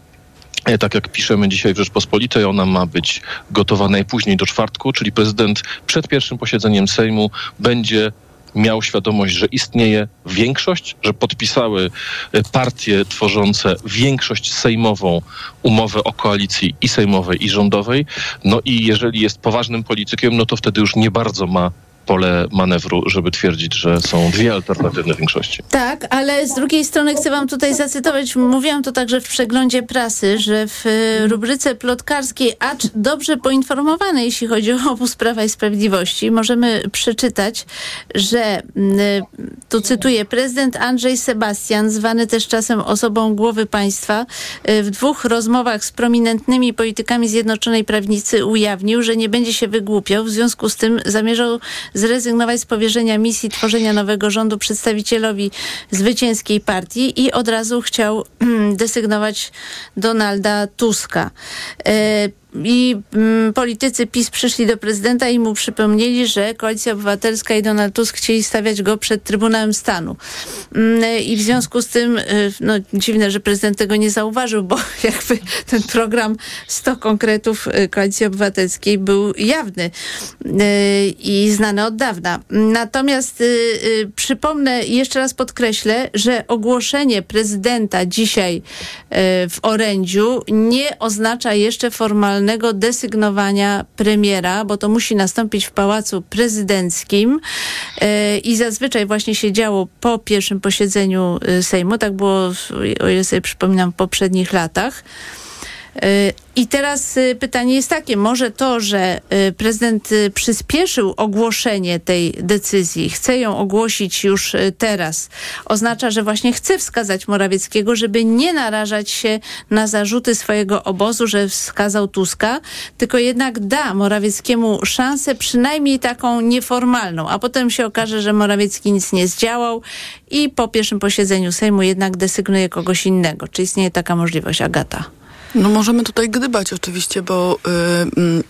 S25: E, Tak jak piszemy dzisiaj w Rzeczpospolitej, ona ma być gotowa najpóźniej do czwartku, czyli prezydent przed pierwszym posiedzeniem Sejmu będzie miał świadomość, że istnieje większość, że podpisały e, partie tworzące większość sejmową umowę o koalicji i sejmowej, i rządowej. No i jeżeli jest poważnym politykiem, no to wtedy już nie bardzo ma pole manewru, żeby twierdzić, że są dwie alternatywne większości.
S9: Tak, ale z drugiej strony chcę wam tutaj zacytować, mówiłam to także w przeglądzie prasy, że w e, rubryce plotkarskiej, acz dobrze poinformowany, jeśli chodzi o obóz Prawa i Sprawiedliwości, możemy przeczytać, że mm, tu cytuję, prezydent Andrzej Sebastian, zwany też czasem osobą głowy państwa, e, w dwóch rozmowach z prominentnymi politykami Zjednoczonej Prawicy ujawnił, że nie będzie się wygłupiał, w związku z tym zamierzał zrezygnować z powierzenia misji tworzenia nowego rządu przedstawicielowi zwycięskiej partii i od razu chciał desygnować Donalda Tuska. E, I mm, politycy PiS przyszli do prezydenta i mu przypomnieli, że Koalicja Obywatelska i Donald Tusk chcieli stawiać go przed Trybunałem Stanu. Mm, I w związku z tym, y, no dziwne, że prezydent tego nie zauważył, bo jakby ten program 100 konkretów y, Koalicji Obywatelskiej był jawny y, i znany od dawna. Natomiast przypomnę i jeszcze raz podkreślę, że ogłoszenie prezydenta dzisiaj w orędziu nie oznacza jeszcze formalnego desygnowania premiera, bo to musi nastąpić w Pałacu Prezydenckim y, i zazwyczaj właśnie się działo po pierwszym posiedzeniu y, Sejmu. Tak było, o ile sobie przypominam, w poprzednich latach. I teraz y, pytanie jest takie, może to, że y, prezydent y, przyspieszył ogłoszenie tej decyzji, chce ją ogłosić już teraz, oznacza, że właśnie chce wskazać Morawieckiego, żeby nie narażać się na zarzuty swojego obozu, że wskazał Tuska, tylko jednak da Morawieckiemu szansę przynajmniej taką nieformalną, a potem się okaże, że Morawiecki nic nie zdziałał i po pierwszym posiedzeniu Sejmu jednak desygnuje kogoś innego. Czy istnieje taka możliwość, Agata?
S24: No możemy tutaj gdybać oczywiście, bo y, mm,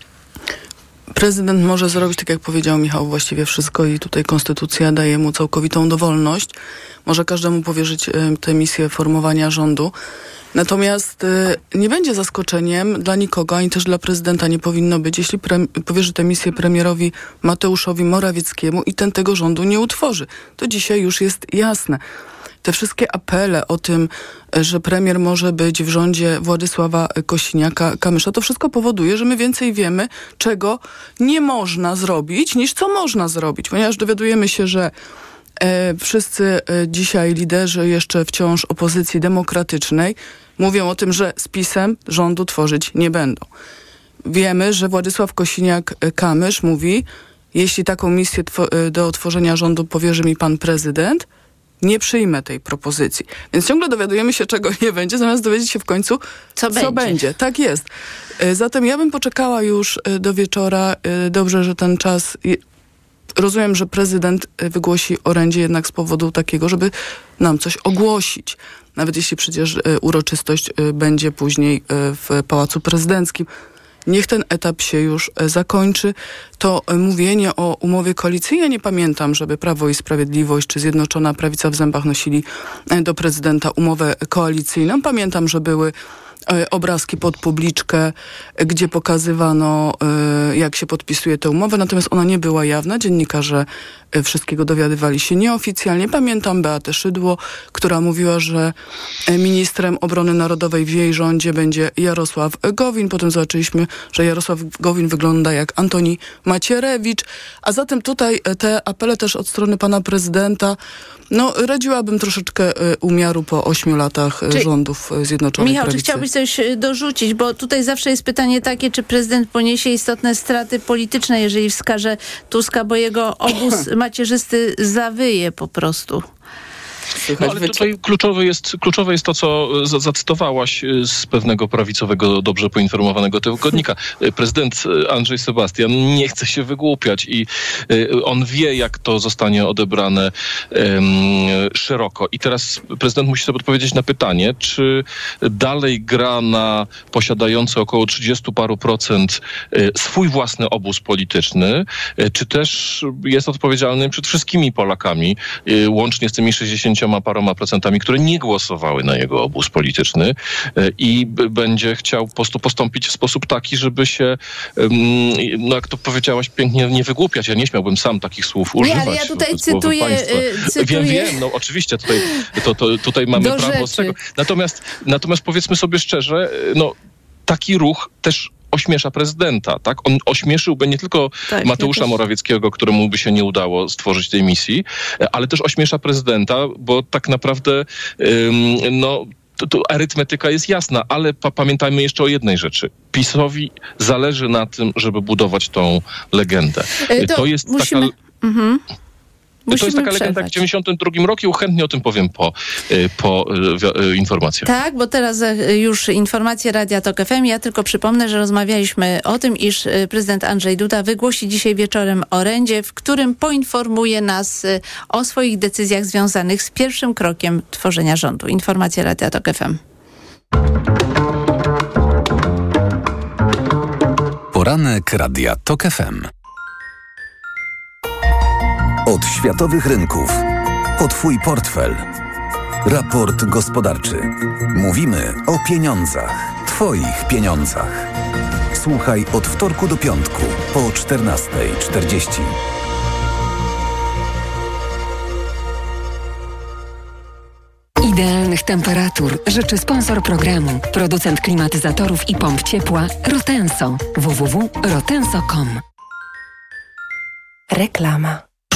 S24: prezydent może zrobić, tak jak powiedział Michał, właściwie wszystko i tutaj konstytucja daje mu całkowitą dowolność. Może każdemu powierzyć e, tę misję formowania rządu. Natomiast e, nie będzie zaskoczeniem dla nikogo, ani też dla prezydenta nie powinno być, jeśli powierzy tę misję premierowi Mateuszowi Morawieckiemu i ten tego rządu nie utworzy. To dzisiaj już jest jasne te wszystkie apele o tym, że premier może być w rządzie Władysława Kosiniaka-Kamysza, to wszystko powoduje, że my więcej wiemy, czego nie można zrobić, niż co można zrobić, ponieważ dowiadujemy się, że e, wszyscy e, dzisiaj liderzy jeszcze wciąż opozycji demokratycznej mówią o tym, że z PiSem rządu tworzyć nie będą. Wiemy, że Władysław Kosiniak-Kamysz mówi, jeśli taką misję e, do tworzenia rządu powierzy mi pan prezydent, nie przyjmę tej propozycji. Więc ciągle dowiadujemy się, czego nie będzie, zamiast dowiedzieć się w końcu, co, co będzie. będzie. Tak jest. E, zatem ja bym poczekała już e, do wieczora. E, dobrze, że ten czas... Rozumiem, że prezydent wygłosi orędzie jednak z powodu takiego, żeby nam coś ogłosić. Nawet jeśli przecież uroczystość będzie później w Pałacu Prezydenckim niech ten etap się już e, zakończy. To e, mówienie o umowie koalicyjnej, ja nie pamiętam, żeby Prawo i Sprawiedliwość czy Zjednoczona Prawica w zębach nosili e, do prezydenta umowę koalicyjną. Pamiętam, że były obrazki pod publiczkę, gdzie pokazywano, jak się podpisuje tę umowę, natomiast ona nie była jawna. Dziennikarze wszystkiego dowiadywali się nieoficjalnie. Pamiętam Beatę Szydło, która mówiła, że ministrem obrony narodowej w jej rządzie będzie Jarosław Gowin. Potem zobaczyliśmy, że Jarosław Gowin wygląda jak Antoni Macierewicz. A zatem tutaj te apele też od strony pana prezydenta, no radziłabym troszeczkę umiaru po ośmiu latach Czy... rządów Zjednoczonej
S9: Michał,
S24: Prawicy.
S9: czy chciałbyś coś y, dorzucić, bo tutaj zawsze jest pytanie takie, czy prezydent poniesie istotne straty polityczne, jeżeli wskaże Tuska, bo jego obóz macierzysty zawyje po prostu.
S25: No, ale tutaj kluczowe jest, kluczowe jest to, co zacytowałaś y, z pewnego prawicowego, dobrze poinformowanego tygodnika. Y, prezydent Andrzej Sebastian nie chce się wygłupiać i on wie, jak to zostanie odebrane um, szeroko. I teraz prezydent musi sobie odpowiedzieć na pytanie, czy dalej gra na posiadający około 30 paru procent swój własny obóz polityczny, czy też jest odpowiedzialny przed wszystkimi Polakami, łącznie z tymi 60 paroma procentami, które nie głosowały na jego obóz polityczny e, i będzie chciał po prostu postąpić w sposób taki, żeby się, no jak to powiedziałaś pięknie, nie wygłupiać. Ja nie śmiałbym sam takich słów używać. Nie, ale
S9: ja tutaj cytuję,
S25: cytuję... Wiem, wiem, no oczywiście tutaj, to, to, tutaj mamy Do prawo rzeczy. z tego. Natomiast, natomiast powiedzmy sobie szczerze, no taki ruch też ośmiesza prezydenta, tak? On ośmieszyłby nie tylko tak, Mateusza też... Morawieckiego, któremu by się nie udało stworzyć tej misji, ale też ośmiesza prezydenta, bo tak naprawdę no, to, to arytmetyka jest jasna, ale pa pamiętajmy jeszcze o jednej rzeczy. PiSowi zależy na tym, żeby budować tą legendę.
S9: E, to, to jest musimy... taka... Mhm.
S25: Musimy to jest taka legenda jak w 92 roku. Chętnie o tym powiem po, y, po y, y, informacjach.
S9: Tak, bo teraz już informacje Radia Tok FM. Ja tylko przypomnę, że rozmawialiśmy o tym, iż prezydent Andrzej Duda wygłosi dzisiaj wieczorem orędzie, w którym poinformuje nas o swoich decyzjach związanych z pierwszym krokiem tworzenia rządu. Informacje Radia Tok FM.
S11: Poranek Radia TOK FM. Od światowych rynków. O Twój portfel. Raport gospodarczy. Mówimy o pieniądzach. Twoich pieniądzach. Słuchaj od wtorku do piątku po 14.40.
S26: Idealnych temperatur życzy sponsor programu, producent klimatyzatorów i pomp ciepła Rotenso. www.rotenso.com
S27: Reklama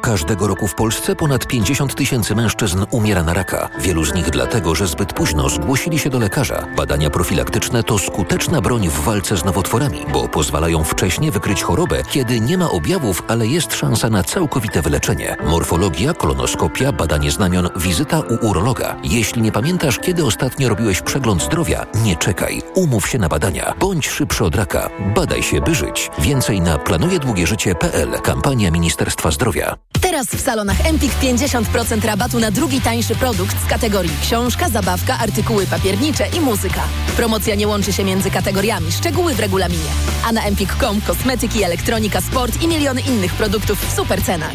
S28: Każdego roku w Polsce ponad 50 tysięcy mężczyzn umiera na raka. Wielu z nich dlatego, że zbyt późno zgłosili się do lekarza. Badania profilaktyczne to skuteczna broń w walce z nowotworami, bo pozwalają wcześnie wykryć chorobę, kiedy nie ma objawów, ale jest szansa na całkowite wyleczenie. Morfologia, kolonoskopia, badanie znamion, wizyta u urologa. Jeśli nie pamiętasz, kiedy ostatnio robiłeś przegląd zdrowia, nie czekaj. Umów się na badania. Bądź szybszy od raka. Badaj się, by żyć. Więcej na planujedługieżycie.pl. Kampania Ministerstwa Zdrowia.
S29: Teraz w salonach Empik 50% rabatu na drugi tańszy produkt z kategorii książka, zabawka, artykuły papiernicze i muzyka. Promocja nie łączy się między kategoriami, szczegóły w regulaminie. A na empik.com kosmetyki, elektronika, sport i miliony innych produktów w super cenach.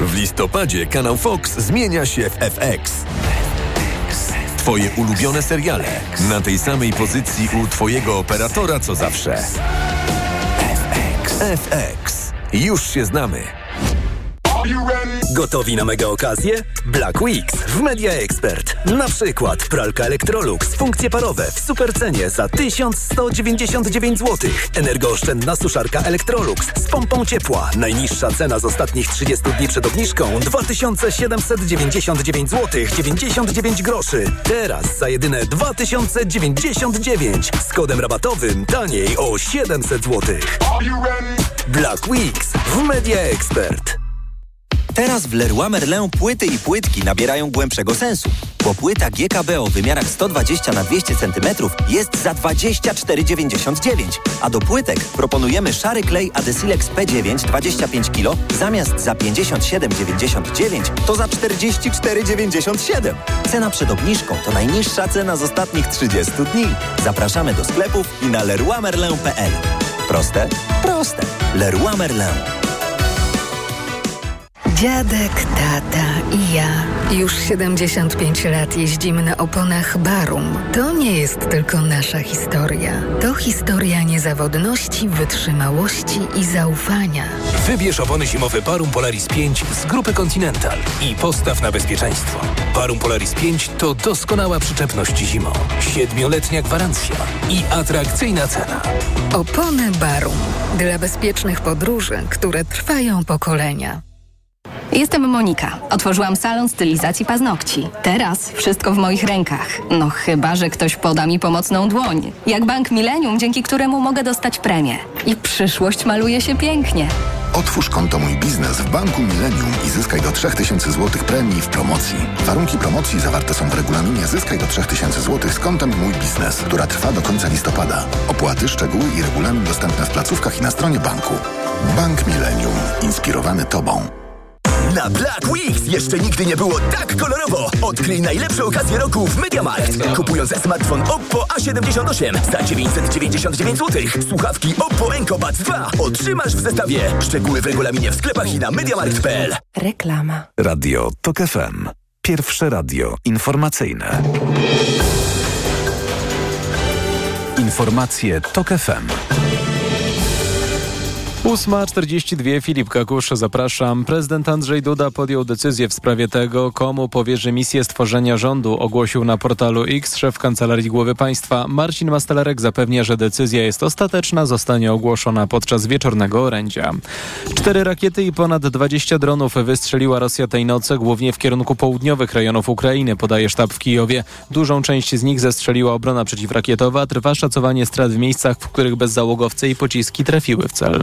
S27: W listopadzie kanał Fox zmienia się w FX. Twoje ulubione seriale na tej samej pozycji u Twojego operatora co zawsze. FX. Już się znamy.
S15: Gotowi na mega okazję? Black Weeks w Media Expert. Na przykład pralka Electrolux, funkcje parowe w supercenie za 1199 zł. Energooszczędna suszarka Electrolux z pompą ciepła. Najniższa cena z ostatnich 30 dni przed obniżką 2799 zł 99 groszy. Teraz za jedyne 2099 z kodem rabatowym taniej o 700 zł. Black Weeks w Media Expert.
S30: Teraz w Leroy Merlin płyty i płytki nabierają głębszego sensu, bo płyta GKB o wymiarach 120 na 200 cm jest za 24,99, a do płytek proponujemy szary klej Adesilex P9 25 kg zamiast za 57,99 to za 44,97. Cena przed obniżką to najniższa cena z ostatnich 30 dni. Zapraszamy do sklepów i na leroymerlin.pl. Proste? Proste. Leroy Merlin.
S26: Dziadek, tata i ja. Już 75 lat jeździmy na oponach Barum. To nie jest tylko nasza historia. To historia niezawodności, wytrzymałości i zaufania.
S19: Wybierz opony zimowe Barum Polaris 5 z grupy Continental i postaw na bezpieczeństwo. Barum Polaris 5 to doskonała przyczepność zimą, siedmioletnia gwarancja i atrakcyjna cena.
S26: Opony Barum. Dla bezpiecznych podróży, które trwają pokolenia.
S31: Jestem Monika. Otworzyłam salon stylizacji paznokci. Teraz wszystko w moich rękach. No chyba, że ktoś poda mi pomocną dłoń. Jak Bank Millennium, dzięki któremu mogę dostać premię. I przyszłość maluje się pięknie.
S32: Otwórz konto Mój Biznes w Banku Millennium i zyskaj do 3000 zł premii w promocji. Warunki promocji zawarte są w regulaminie Zyskaj do 3000 zł z kontem Mój Biznes, która trwa do końca listopada. Opłaty, szczegóły i regulamin dostępne w placówkach i na stronie banku. Bank Millennium. Inspirowany Tobą.
S12: Na Black Weeks jeszcze nigdy nie było tak kolorowo. Odkryj najlepsze okazje roku w MediaMarkt. Kupując smartfon Oppo A78 za 999 zł, słuchawki Oppo Enco Buds 2 otrzymasz w zestawie. Szczegóły w regulaminie w sklepach i na MediaMarkt.pl.
S17: Reklama.
S11: Radio TOK FM. Pierwsze radio informacyjne. Informacje TOK FM.
S2: 8.42 Filip Kakusz, zapraszam. Prezydent Andrzej Duda podjął decyzję w sprawie tego, komu powierzy misję stworzenia rządu, ogłosił na portalu X szef Kancelarii Głowy Państwa. Marcin Mastalerek zapewnia, że decyzja jest ostateczna, zostanie ogłoszona podczas wieczornego orędzia. Cztery rakiety i ponad 20 dronów wystrzeliła Rosja tej nocy, głównie w kierunku południowych rejonów Ukrainy, podaje sztab w Kijowie. Dużą część z nich zestrzeliła obrona przeciwrakietowa. Trwa szacowanie strat w miejscach, w których bezzałogowce i pociski trafiły w cel.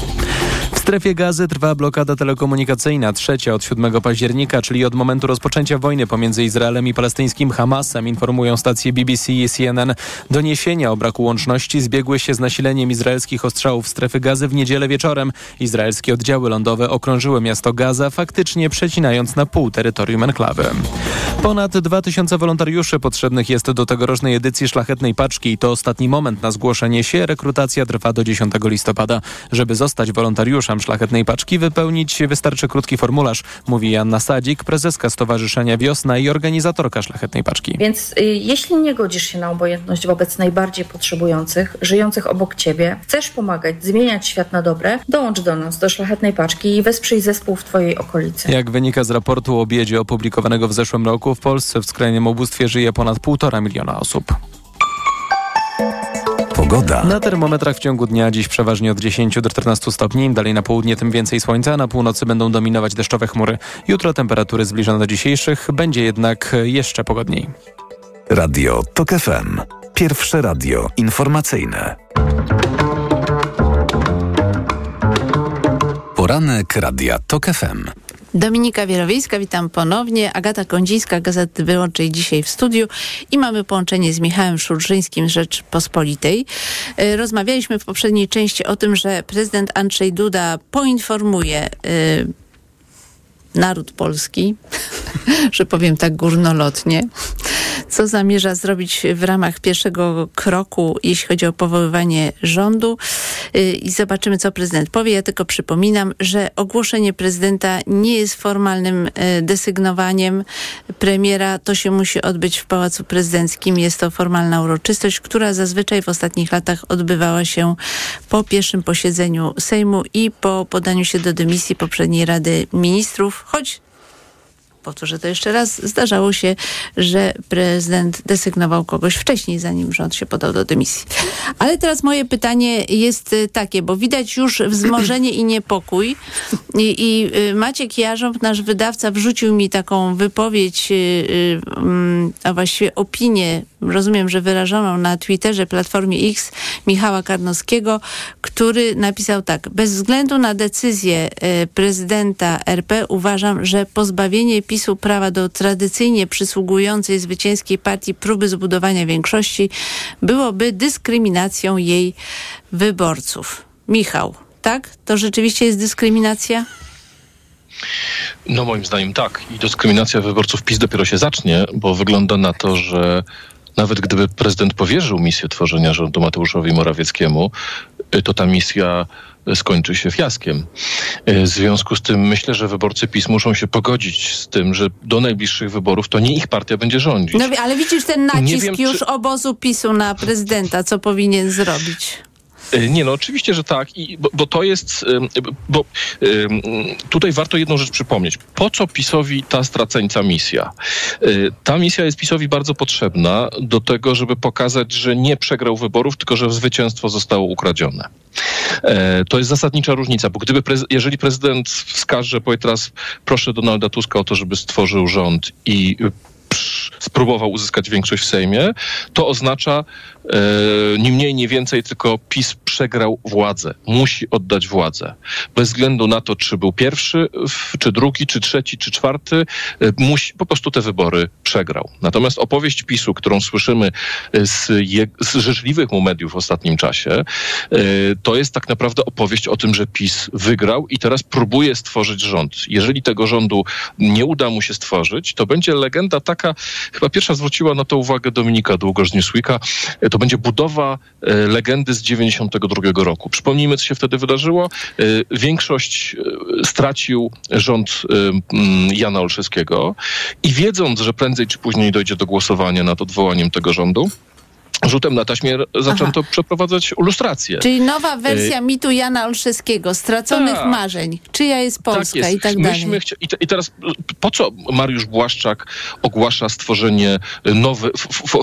S2: strefie gazy trwa blokada telekomunikacyjna, trzecia od 7 października, czyli od momentu rozpoczęcia wojny pomiędzy Izraelem i palestyńskim Hamasem, informują stacje BBC i CNN. Doniesienia o braku łączności zbiegły się z nasileniem izraelskich ostrzałów strefy gazy w niedzielę wieczorem. Izraelskie oddziały lądowe okrążyły miasto Gaza, faktycznie przecinając na pół terytorium enklawy. Ponad 2000 wolontariuszy potrzebnych jest do tegorocznej edycji Szlachetnej Paczki i to ostatni moment na zgłoszenie się. Rekrutacja trwa do 10 listopada. Żeby zostać wolontariuszem Szlachetnej Paczki wypełnić wystarczy krótki formularz, mówi Janna Sadzik, prezeska Stowarzyszenia Wiosna i organizatorka Szlachetnej Paczki.
S33: Więc y, jeśli nie godzisz się na obojętność wobec najbardziej potrzebujących, żyjących obok ciebie, chcesz pomagać, zmieniać świat na dobre, dołącz do nas, do Szlachetnej Paczki i wesprzyj zespół w twojej okolicy.
S2: Jak wynika z raportu o biedzie opublikowanego w zeszłym roku, w Polsce w skrajnym ubóstwie żyje ponad 1,5 miliona osób.
S11: Pogoda.
S2: Na termometrach w ciągu dnia dziś przeważnie od 10 do 14 stopni. Dalej na południe tym więcej słońca. Na północy będą dominować deszczowe chmury. Jutro temperatury zbliżone do dzisiejszych. Będzie jednak jeszcze pogodniej.
S11: Radio TOK FM. Pierwsze radio informacyjne. Poranek Radia TOK FM.
S9: Dominika Wielowiejska, witam ponownie. Agata Kondzińska, Gazety Wyborczej dzisiaj w studiu i mamy połączenie z Michałem Szurżyńskim z Rzeczpospolitej. E, rozmawialiśmy w poprzedniej części o tym, że prezydent Andrzej Duda poinformuje y, naród polski, że powiem tak górnolotnie, co zamierza zrobić w ramach pierwszego kroku, jeśli chodzi o powoływanie rządu y, i zobaczymy, co prezydent powie. Ja tylko przypominam, że ogłoszenie prezydenta nie jest formalnym y, desygnowaniem premiera. To się musi odbyć w Pałacu Prezydenckim. Jest to formalna uroczystość, która zazwyczaj w ostatnich latach odbywała się po pierwszym posiedzeniu Sejmu i po podaniu się do dymisji poprzedniej Rady Ministrów, choć powtórzę to jeszcze raz, zdarzało się, że prezydent desygnował kogoś wcześniej, zanim rząd się podał do dymisji. Ale teraz moje pytanie jest y, takie, bo widać już wzmożenie i niepokój i, i y, Maciek Jarząb, nasz wydawca, wrzucił mi taką wypowiedź, y, mm, a właściwie opinię, rozumiem, że wyrażoną na Twitterze Platformie X Michała Karnowskiego, który napisał tak, bez względu na decyzję prezydenta RP uważam, że pozbawienie PiSu prawa do tradycyjnie przysługującej zwycięskiej partii próby zbudowania większości byłoby dyskryminacją jej wyborców. Michał, tak? To rzeczywiście jest dyskryminacja?
S25: No moim zdaniem tak. I dyskryminacja wyborców PiS dopiero się zacznie, bo wygląda na to, że nawet gdyby prezydent powierzył misję tworzenia rządu Mateuszowi Morawieckiemu, to ta misja skończy się fiaskiem. E, w związku z tym myślę, że wyborcy PiS muszą się pogodzić z tym, że do najbliższych wyborów to nie ich partia będzie rządzić.
S9: No, ale widzisz ten nacisk wiem, już czy... obozu PiSu na prezydenta, co powinien zrobić?
S25: E, nie, no oczywiście, że tak, I, bo, bo to jest, bo tutaj warto jedną rzecz przypomnieć. Po co PiSowi ta straceńca misja? E, ta misja jest PiSowi bardzo potrzebna do tego, żeby pokazać, że nie przegrał wyborów, tylko że zwycięstwo zostało ukradzione. E, to jest zasadnicza różnica, bo gdyby, jeżeli prezydent wskaże, powie teraz proszę Donalda Tuska o to, żeby stworzył rząd i spróbował uzyskać większość w Sejmie, to oznacza e, ni mniej, nie więcej, tylko PiS przegrał władzę. Musi oddać władzę. Bez względu na to, czy był pierwszy, czy drugi, czy trzeci, czy czwarty, e, musi, po prostu te wybory przegrał. Natomiast opowieść PiSu, którą słyszymy z, je, z życzliwych mu mediów w ostatnim czasie, e, to jest tak naprawdę opowieść o tym, że PiS wygrał i teraz próbuje stworzyć rząd. Jeżeli tego rządu nie uda mu się stworzyć, to będzie legenda taka, chyba pierwsza zwróciła na to uwagę Dominika Długosz z Newsweeka, to będzie budowa e, legendy z 92 roku. Przypomnijmy, co się wtedy wydarzyło. E, większość e, stracił rząd Jana Olszewskiego i wiedząc, że prędzej czy później dojdzie do głosowania nad odwołaniem tego rządu, rzutem na taśmie zaczęto Aha. przeprowadzać lustrację.
S9: Czyli nowa wersja y mitu Jana Olszewskiego, straconych tak. marzeń. Czyja jest Polska tak jest. i tak dalej.
S25: i, te, I teraz po co Mariusz Błaszczak ogłasza stworzenie nowe,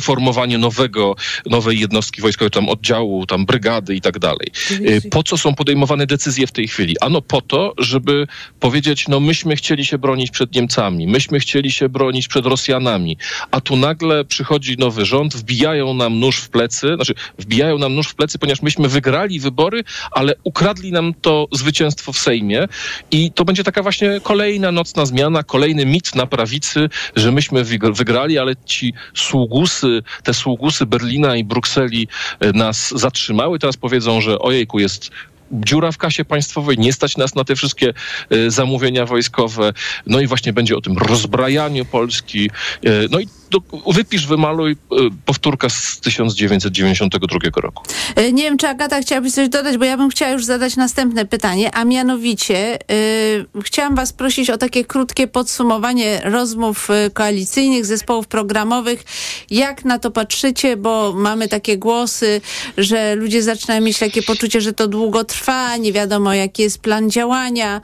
S25: formowanie nowego, nowej jednostki wojskowej, tam oddziału, tam brygady i tak dalej. Y, po co są podejmowane decyzje w tej chwili? Ano po to, żeby powiedzieć, no myśmy chcieli się bronić przed Niemcami, myśmy chcieli się bronić przed Rosjanami, a tu nagle przychodzi nowy rząd, wbijają nam nóż w plecy, znaczy wbijają nam nóż w plecy, ponieważ myśmy wygrali wybory, ale ukradli nam to zwycięstwo w Sejmie. I to będzie taka właśnie kolejna nocna zmiana, kolejny mit na prawicy, że myśmy wygrali, ale ci sługusy, te sługusy Berlina i Brukseli e, nas zatrzymały, teraz powiedzą, że ojejku, jest dziura w kasie państwowej, nie stać nas na te wszystkie e, zamówienia wojskowe. No i właśnie będzie o tym rozbrajaniu Polski. E, no i do, wypisz, wymaluj e, powtórka z 1992 roku.
S9: Nie wiem, czy Agata chciałabyś coś dodać, bo ja bym chciała już zadać następne pytanie, a mianowicie yy, chciałam was prosić o takie krótkie podsumowanie rozmów koalicyjnych, zespołów programowych. Jak na to patrzycie, bo mamy takie głosy, że ludzie zaczynają mieć takie poczucie, że to długo trwa trwa, nie wiadomo jaki jest plan działania,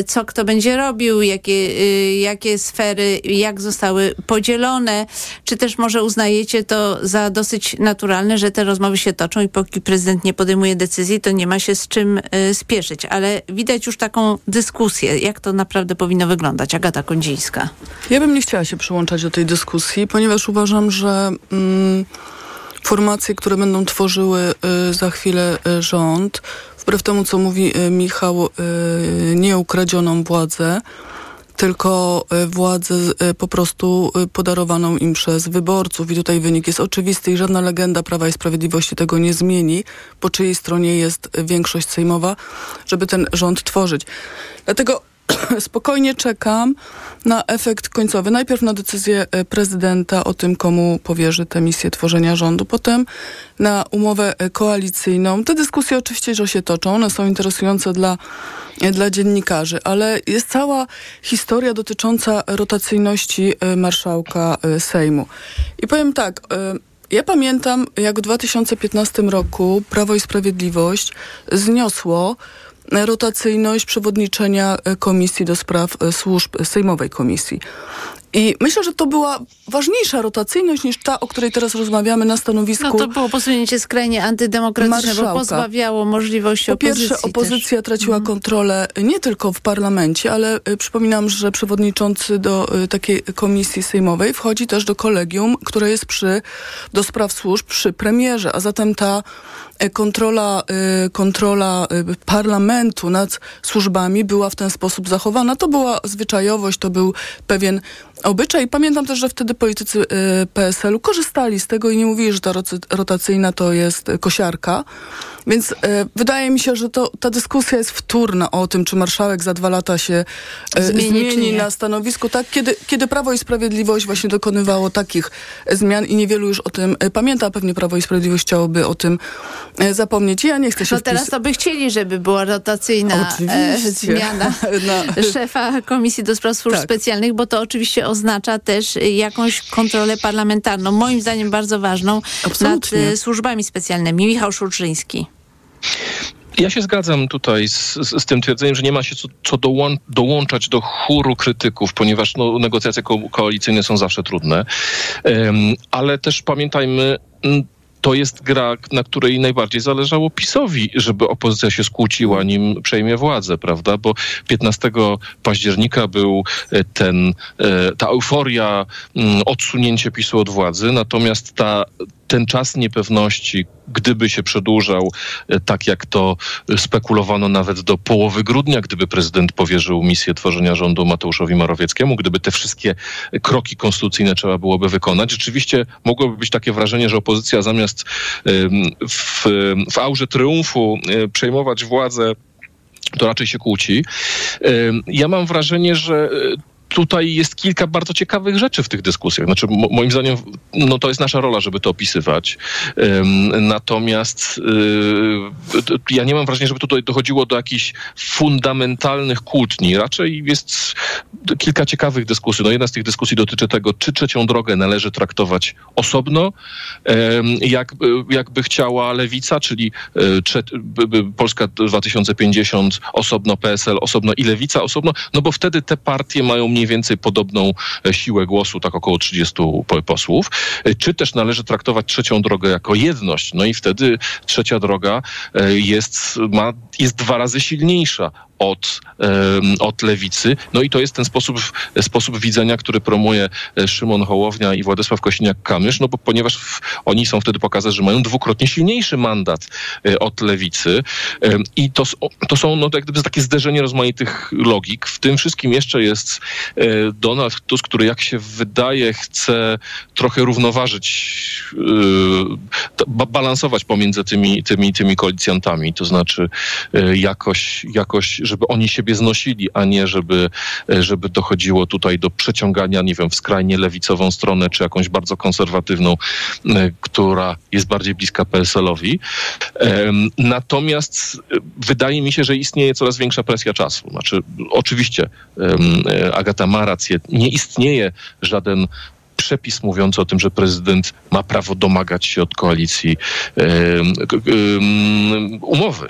S9: y, co kto będzie robił, jakie, y, jakie sfery, jak zostały podzielone. Czy też może uznajecie to za dosyć naturalne, że te rozmowy się toczą i póki prezydent nie podejmuje decyzji, to nie ma się z czym y, spieszyć. Ale widać już taką dyskusję, jak to naprawdę powinno wyglądać. Agata Kondzińska.
S24: Ja bym nie chciała się przyłączać do tej dyskusji, ponieważ uważam, że mm, formacje, które będą tworzyły y, za chwilę y, rząd, wbrew temu, co mówi y, Michał, y, nie ukradzioną władzę, tylko y, władzę po prostu podarowaną im przez wyborców. I tutaj wynik jest oczywisty i żadna legenda Prawa i Sprawiedliwości tego nie zmieni, po czyjej stronie jest większość sejmowa, żeby ten rząd tworzyć. Dlatego spokojnie czekam na efekt końcowy. Najpierw na decyzję e, prezydenta o tym, komu powierzy tę misję tworzenia rządu, potem na umowę e, koalicyjną. Te dyskusje oczywiście, że się toczą, one są interesujące dla, e, dla dziennikarzy, ale jest cała historia dotycząca rotacyjności marszałka Sejmu. I powiem tak, ja pamiętam, jak w 2015 roku Prawo i Sprawiedliwość zniosło rotacyjność przewodniczenia e, Komisji do Spraw e, Służb, Sejmowej Komisji. I myślę, że to była ważniejsza rotacyjność niż ta, o której teraz rozmawiamy na stanowisku.
S9: No to było posunięcie skrajnie antydemokratyczne, Marszałka. bo pozbawiało możliwości
S24: po
S9: opozycji.
S24: Po pierwsze, opozycja też. traciła mhm. kontrolę nie tylko w parlamencie, ale y, przypominam, że przewodniczący do y, takiej komisji sejmowej wchodzi też do kolegium, które jest przy, do spraw służb przy premierze, a zatem ta y, kontrola, y, kontrola y, parlamentu nad służbami była w ten sposób zachowana. To była zwyczajowość, to był pewien obyczaj. Pamiętam też, że wtedy politycy y, PSL-u korzystali z tego i nie mówili, że ta rotacyjna to jest kosiarka. Więc e, wydaje mi się, że to, ta dyskusja jest wtórna o tym, czy marszałek za dwa lata się e, zmieni, zmieni na stanowisku. Tak, kiedy, kiedy Prawo i Sprawiedliwość właśnie dokonywało takich zmian i niewielu już o tym e, pamięta, pewnie Prawo i Sprawiedliwość chciałoby o tym e, zapomnieć. Ja nie chcę się
S9: No teraz to by chcieli, żeby była rotacyjna e, zmiana no. szefa Komisji do Spraw Służb tak. Specjalnych, bo to oczywiście oznacza też jakąś kontrolę parlamentarną, moim zdaniem bardzo ważną, Absolutnie. nad służbami specjalnymi. Michał Szulczyński.
S25: Ja się zgadzam tutaj z, z, z, tym twierdzeniem, że nie ma się co, co dołą dołączać do chóru krytyków, ponieważ no, negocjacje ko koalicyjne są zawsze trudne. Um, ale też pamiętajmy, to jest gra, na której najbardziej zależało PiSowi, żeby opozycja się skłóciła, nim przejmie władzę, prawda? Bo 15 października był e, ten, e, ta euforia, odsunięcie PiSu od władzy, natomiast ta ten czas niepewności, gdyby się przedłużał, e, tak jak to spekulowano nawet do połowy grudnia, gdyby prezydent powierzył misję tworzenia rządu Mateuszowi Morawieckiemu, gdyby te wszystkie kroki konstytucyjne trzeba byłoby wykonać, rzeczywiście mogłoby być takie wrażenie, że opozycja zamiast w, w aurze triumfu e, przejmować władzę to raczej się kłóci. Ja mam wrażenie, że e, tutaj jest kilka bardzo ciekawych rzeczy w tych dyskusjach. Znaczy, moim zdaniem, no to jest nasza rola, żeby to opisywać. Natomiast y, ja nie mam wrażenia, żeby tutaj dochodziło do jakichś fundamentalnych kłótni. Raczej jest kilka ciekawych dyskusji. No jedna z tych dyskusji dotyczy tego, czy trzecią drogę należy traktować osobno, jak, jakby chciała lewica, czyli e, Polska 2050 osobno, PSL osobno i lewica osobno, no bo wtedy te partie mają mniej mniej więcej podobną e, siłę głosu, tak około 30 posłów, e, czy też należy traktować trzecią drogę jako jedność. No i wtedy trzecia droga e, jest, ma, jest dwa razy silniejsza od, od lewicy. No i to jest ten sposób, sposób widzenia, który promuje Szymon Hołownia i Władysław Kosiniak-Kamysz, no bo ponieważ oni są wtedy pokazać, że mają dwukrotnie silniejszy mandat od lewicy i to, to są no, jak gdyby takie zderzenie rozmaitych logik. W tym wszystkim jeszcze jest E, Donald Tusk, który jak się wydaje chce trochę równoważyć, e, balansować pomiędzy tymi, tymi, tymi koalicjantami, to znaczy e, jakoś, jakoś, żeby oni siebie znosili, a nie żeby, żeby dochodziło tutaj do przeciągania, nie wiem, w skrajnie lewicową stronę, czy jakąś bardzo konserwatywną, która jest bardziej bliska PSL-owi. Natomiast wydaje mi się, że istnieje coraz większa presja czasu. Znaczy, oczywiście Agata ma rację, nie istnieje żaden przepis mówiący o tym, że prezydent ma prawo domagać się od koalicji umowy.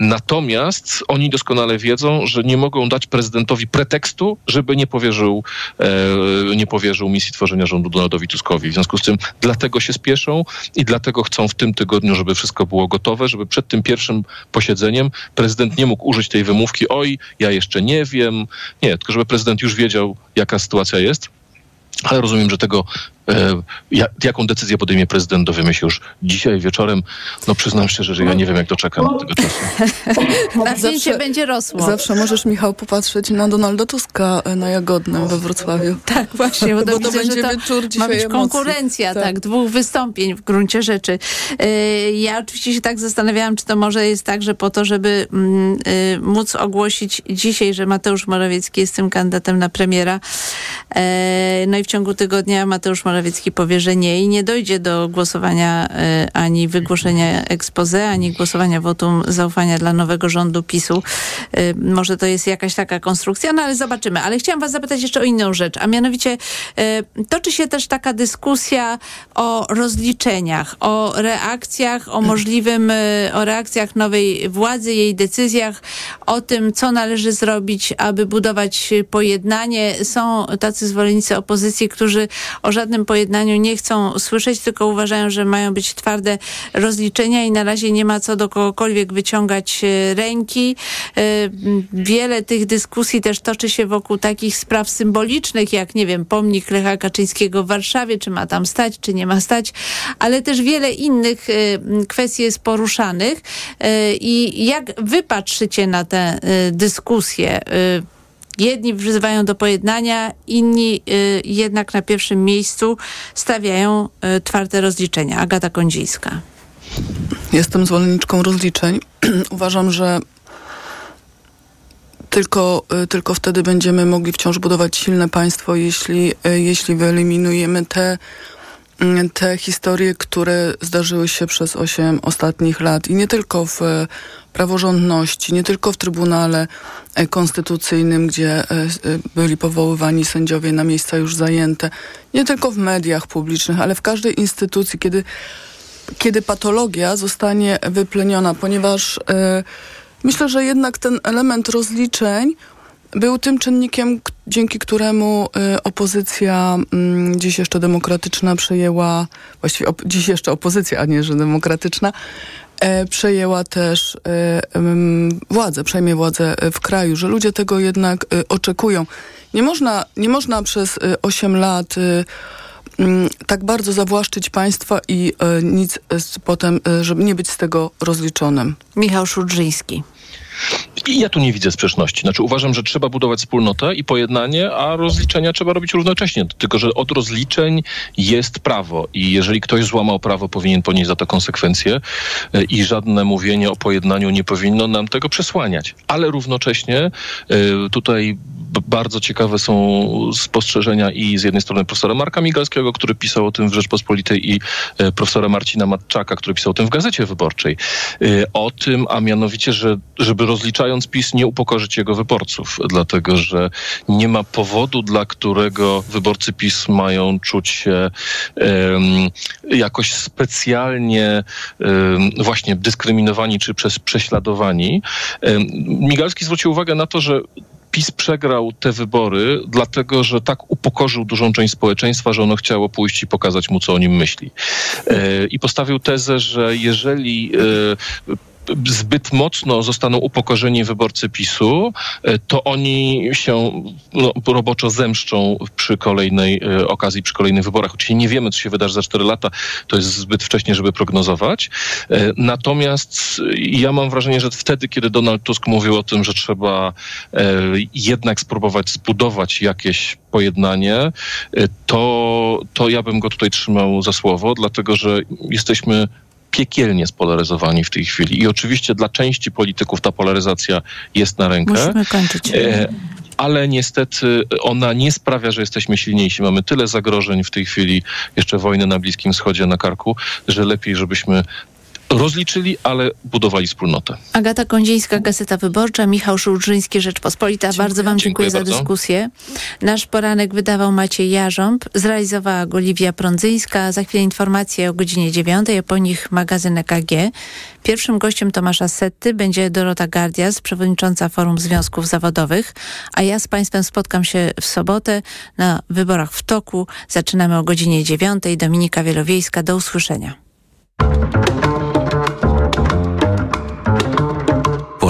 S25: Natomiast oni doskonale wiedzą, że nie mogą dać prezydentowi pretekstu, żeby nie powierzył, e, nie powierzył misji tworzenia rządu Donaldowi Tuskowi. W związku z tym dlatego się spieszą i dlatego chcą w tym tygodniu, żeby wszystko było gotowe, żeby przed tym pierwszym posiedzeniem prezydent nie mógł użyć tej wymówki, oj, ja jeszcze nie wiem. Nie, tylko żeby prezydent już wiedział, jaka sytuacja jest. Ale rozumiem, że tego jaką decyzję podejmie prezydent, dowiemy się już dzisiaj wieczorem. No przyznam szczerze, że ja nie wiem, jak doczekam do tego czasu.
S9: Napięcie będzie rosło.
S24: Zawsze możesz, Michał, popatrzeć na Donalda Tuska e, na Jagodnym we Wrocławiu.
S9: Tak, właśnie, bo,
S24: bo
S9: to,
S24: będzie wieczór
S9: ma być konkurencja, tak. tak. dwóch wystąpień w gruncie rzeczy. E, ja oczywiście się tak zastanawiałam, czy to może jest tak, że po to, żeby mm, móc ogłosić dzisiaj, że Mateusz Morawiecki jest tym kandydatem na premiera, no i w ciągu tygodnia Mateusz Morawiecki Morawiecki powie, że nie i nie dojdzie do głosowania e, ani wygłoszenia expose, ani głosowania wotum zaufania dla nowego rządu PiSu. E, może to jest jakaś taka konstrukcja, no ale zobaczymy. Ale chciałam was zapytać jeszcze o inną rzecz, a mianowicie e, toczy się też taka dyskusja o rozliczeniach, o reakcjach, o możliwym, o reakcjach nowej władzy, jej decyzjach, o tym, co należy zrobić, aby budować pojednanie. Są tacy zwolennicy opozycji, którzy o żadnym pojednaniu nie chcą słyszeć, tylko uważają, że mają być twarde rozliczenia i na razie nie ma co do kogokolwiek wyciągać e, ręki. E, wiele tych dyskusji też toczy się wokół takich spraw symbolicznych, jak nie wiem, pomnik Lecha Kaczyńskiego w Warszawie, czy ma tam stać, czy nie ma stać, ale też wiele innych e, kwestii jest poruszanych. I jak wy patrzycie na tę dyskusję? Jedni wzywają do pojednania, inni y, jednak na pierwszym miejscu stawiają y, twarde rozliczenia. Agata Kondzińska.
S24: Jestem zwolenniczką rozliczeń. Uważam, że tylko, y, tylko wtedy będziemy mogli wciąż budować silne państwo, jeśli, y, jeśli wyeliminujemy te, te historie, które zdarzyły się przez osiem ostatnich lat. I nie tylko w praworządności, nie tylko w Trybunale e, Konstytucyjnym, gdzie e, e, byli powoływani sędziowie na miejsca już zajęte, nie tylko w mediach publicznych, ale w każdej instytucji, kiedy, kiedy patologia zostanie wypleniona, ponieważ myślę, że jednak ten element rozliczeń był tym czynnikiem, dzięki któremu opozycja, mm, dziś jeszcze demokratyczna, przejęła, właściwie op dziś jeszcze opozycja, a nie, że demokratyczna, E, przejęła też e, władzę, przejmie władzę w kraju, że ludzie tego jednak oczekują. Nie można, nie można przez 8 lat tak bardzo zawłaszczyć państwa i nic potem, żeby nie być z tego rozliczonym.
S9: Michał Szudrzyński.
S25: I ja tu nie widzę sprzeczności. Znaczy uważam, że trzeba budować wspólnotę i pojednanie, a rozliczenia trzeba robić równocześnie. Tylko, że od rozliczeń jest prawo i jeżeli ktoś złamał prawo, powinien ponieść za to konsekwencje e, i żadne mówienie o pojednaniu nie powinno nam tego przesłaniać. Ale równocześnie e, tutaj bardzo ciekawe są spostrzeżenia i z jednej strony profesora Marka Migalskiego, który pisał o tym w Rzeczpospolitej i e, profesora Marcina Matczaka, który pisał o tym w Gazecie Wyborczej. O tym, a mianowicie, że żeby rozliczając PiS nie upokorzyć jego wyborców, dlatego że nie ma powodu, dla którego wyborcy PiS mają czuć się um, jakoś specjalnie um, właśnie dyskryminowani czy przez prześladowani. Um, Migalski zwrócił uwagę na to, że PiS przegrał te wybory, dlatego że tak upokorzył dużą część społeczeństwa, że ono chciało pójść i pokazać mu, co o nim myśli. E, I postawił tezę, że jeżeli e, zbyt mocno zostaną upokorzeni wyborcy PiSu, e, to oni się no, roboczo zemszczą przy kolejnej e, okazji, przy kolejnych wyborach. Oczywiście nie wiemy, co się wydarzy za 4 lata, to jest zbyt wcześnie, żeby prognozować. E, natomiast ja mam wrażenie, że wtedy, kiedy Donald Tusk mówił o tym, że trzeba jednak spróbować zbudować jakieś pojednanie, to, to ja bym go tutaj trzymał za słowo, dlatego że jesteśmy piekielnie spolaryzowani w tej chwili. I oczywiście dla części polityków ta polaryzacja jest na rękę.
S9: Musimy kończyć. E,
S25: ale niestety ona nie sprawia, że jesteśmy silniejsi. Mamy tyle zagrożeń w tej chwili, jeszcze wojny na Bliskim Wschodzie na karku, że lepiej, żebyśmy rozliczyli, ale budowali wspólnotę.
S9: Agata Kondzińska, Gazeta Wyborcza, Michał Szulżyński, Rzeczpospolita. Dziękuję. Bardzo Wam dziękuję, dziękuję za bardzo. dyskusję. Nasz poranek wydawał Maciej Jarząb, zrealizowała go Liwia Prądzyńska. Za chwilę informacje o godzinie dziewiątej, a po nich magazyn EKG. Pierwszym gościem Tomasza Setty będzie Dorota Gardias, przewodnicząca Forum Związków Zawodowych, a ja z Państwem spotkam się w sobotę na wyborach w toku. Zaczynamy o godzinie dziewiątej. Dominika Wielowiejska. Do usłyszenia.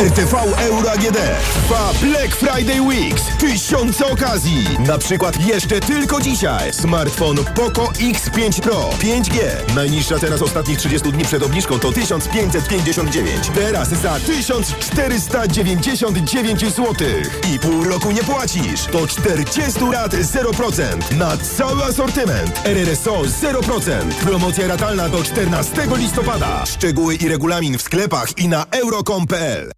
S34: RTV Euro AGD trwa Black Friday Weeks. Tysiące okazji. Na przykład jeszcze tylko dzisiaj smartfon Poco X5 Pro 5G. Najniższa teraz ostatnich 30 dni przed obniżką to 1559. Teraz za 1499 zł. I pół roku nie płacisz. To 40 lat 0% na cały asortyment. RRSO 0%. Promocja ratalna do 14 listopada. Szczegóły i regulamin w sklepach i na euro.com.pl.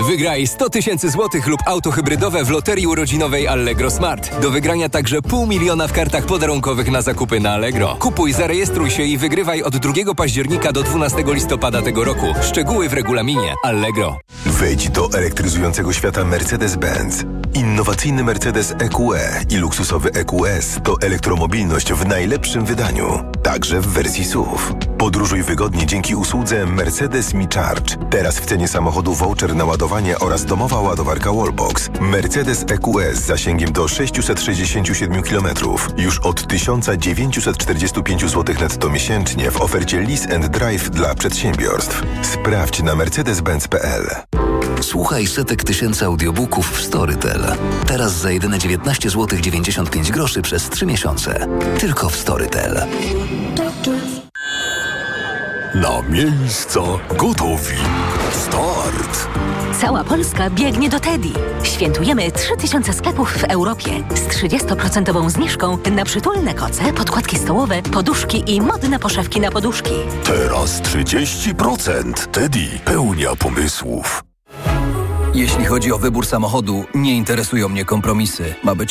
S35: Wygraj 100 tysięcy złotych lub auto hybrydowe w loterii urodzinowej Allegro Smart. Do wygrania także pół miliona w kartach podarunkowych na zakupy na Allegro. Kupuj, zarejestruj się i wygrywaj od 2 października do 12 listopada tego roku. Szczegóły w regulaminie Allegro.
S34: Wejdź do elektryzującego świata Mercedes-Benz. Innowacyjny Mercedes EQE i luksusowy EQS to elektromobilność w najlepszym wydaniu, także w wersji SUV. Podróżuj wygodnie dzięki usłudze Mercedes Me Charge. Teraz w cenie samochodu voucher na ładowanie oraz domowa ładowarka Wallbox. Mercedes EQS z zasięgiem do 667 km. Już od 1945 zł netto miesięcznie w ofercie Lease and Drive dla przedsiębiorstw. Sprawdź na mercedes-benz.pl.
S28: Słuchaj setek tysięcy audiobooków w Storytel. Teraz za jedyne 19 zł 95 groszy przez 3 miesiące. Tylko w Storytel.
S36: Na miejsca gotowi. Start!
S37: Cała Polska biegnie do Teddy. Świętujemy 3000 sklepów w Europie z 30% zniżką na przytulne koce, podkładki stołowe, poduszki i modne poszewki na poduszki.
S36: Teraz 30%. Teddy pełnia pomysłów.
S38: Jeśli chodzi o wybór samochodu, nie interesują mnie kompromisy. Ma być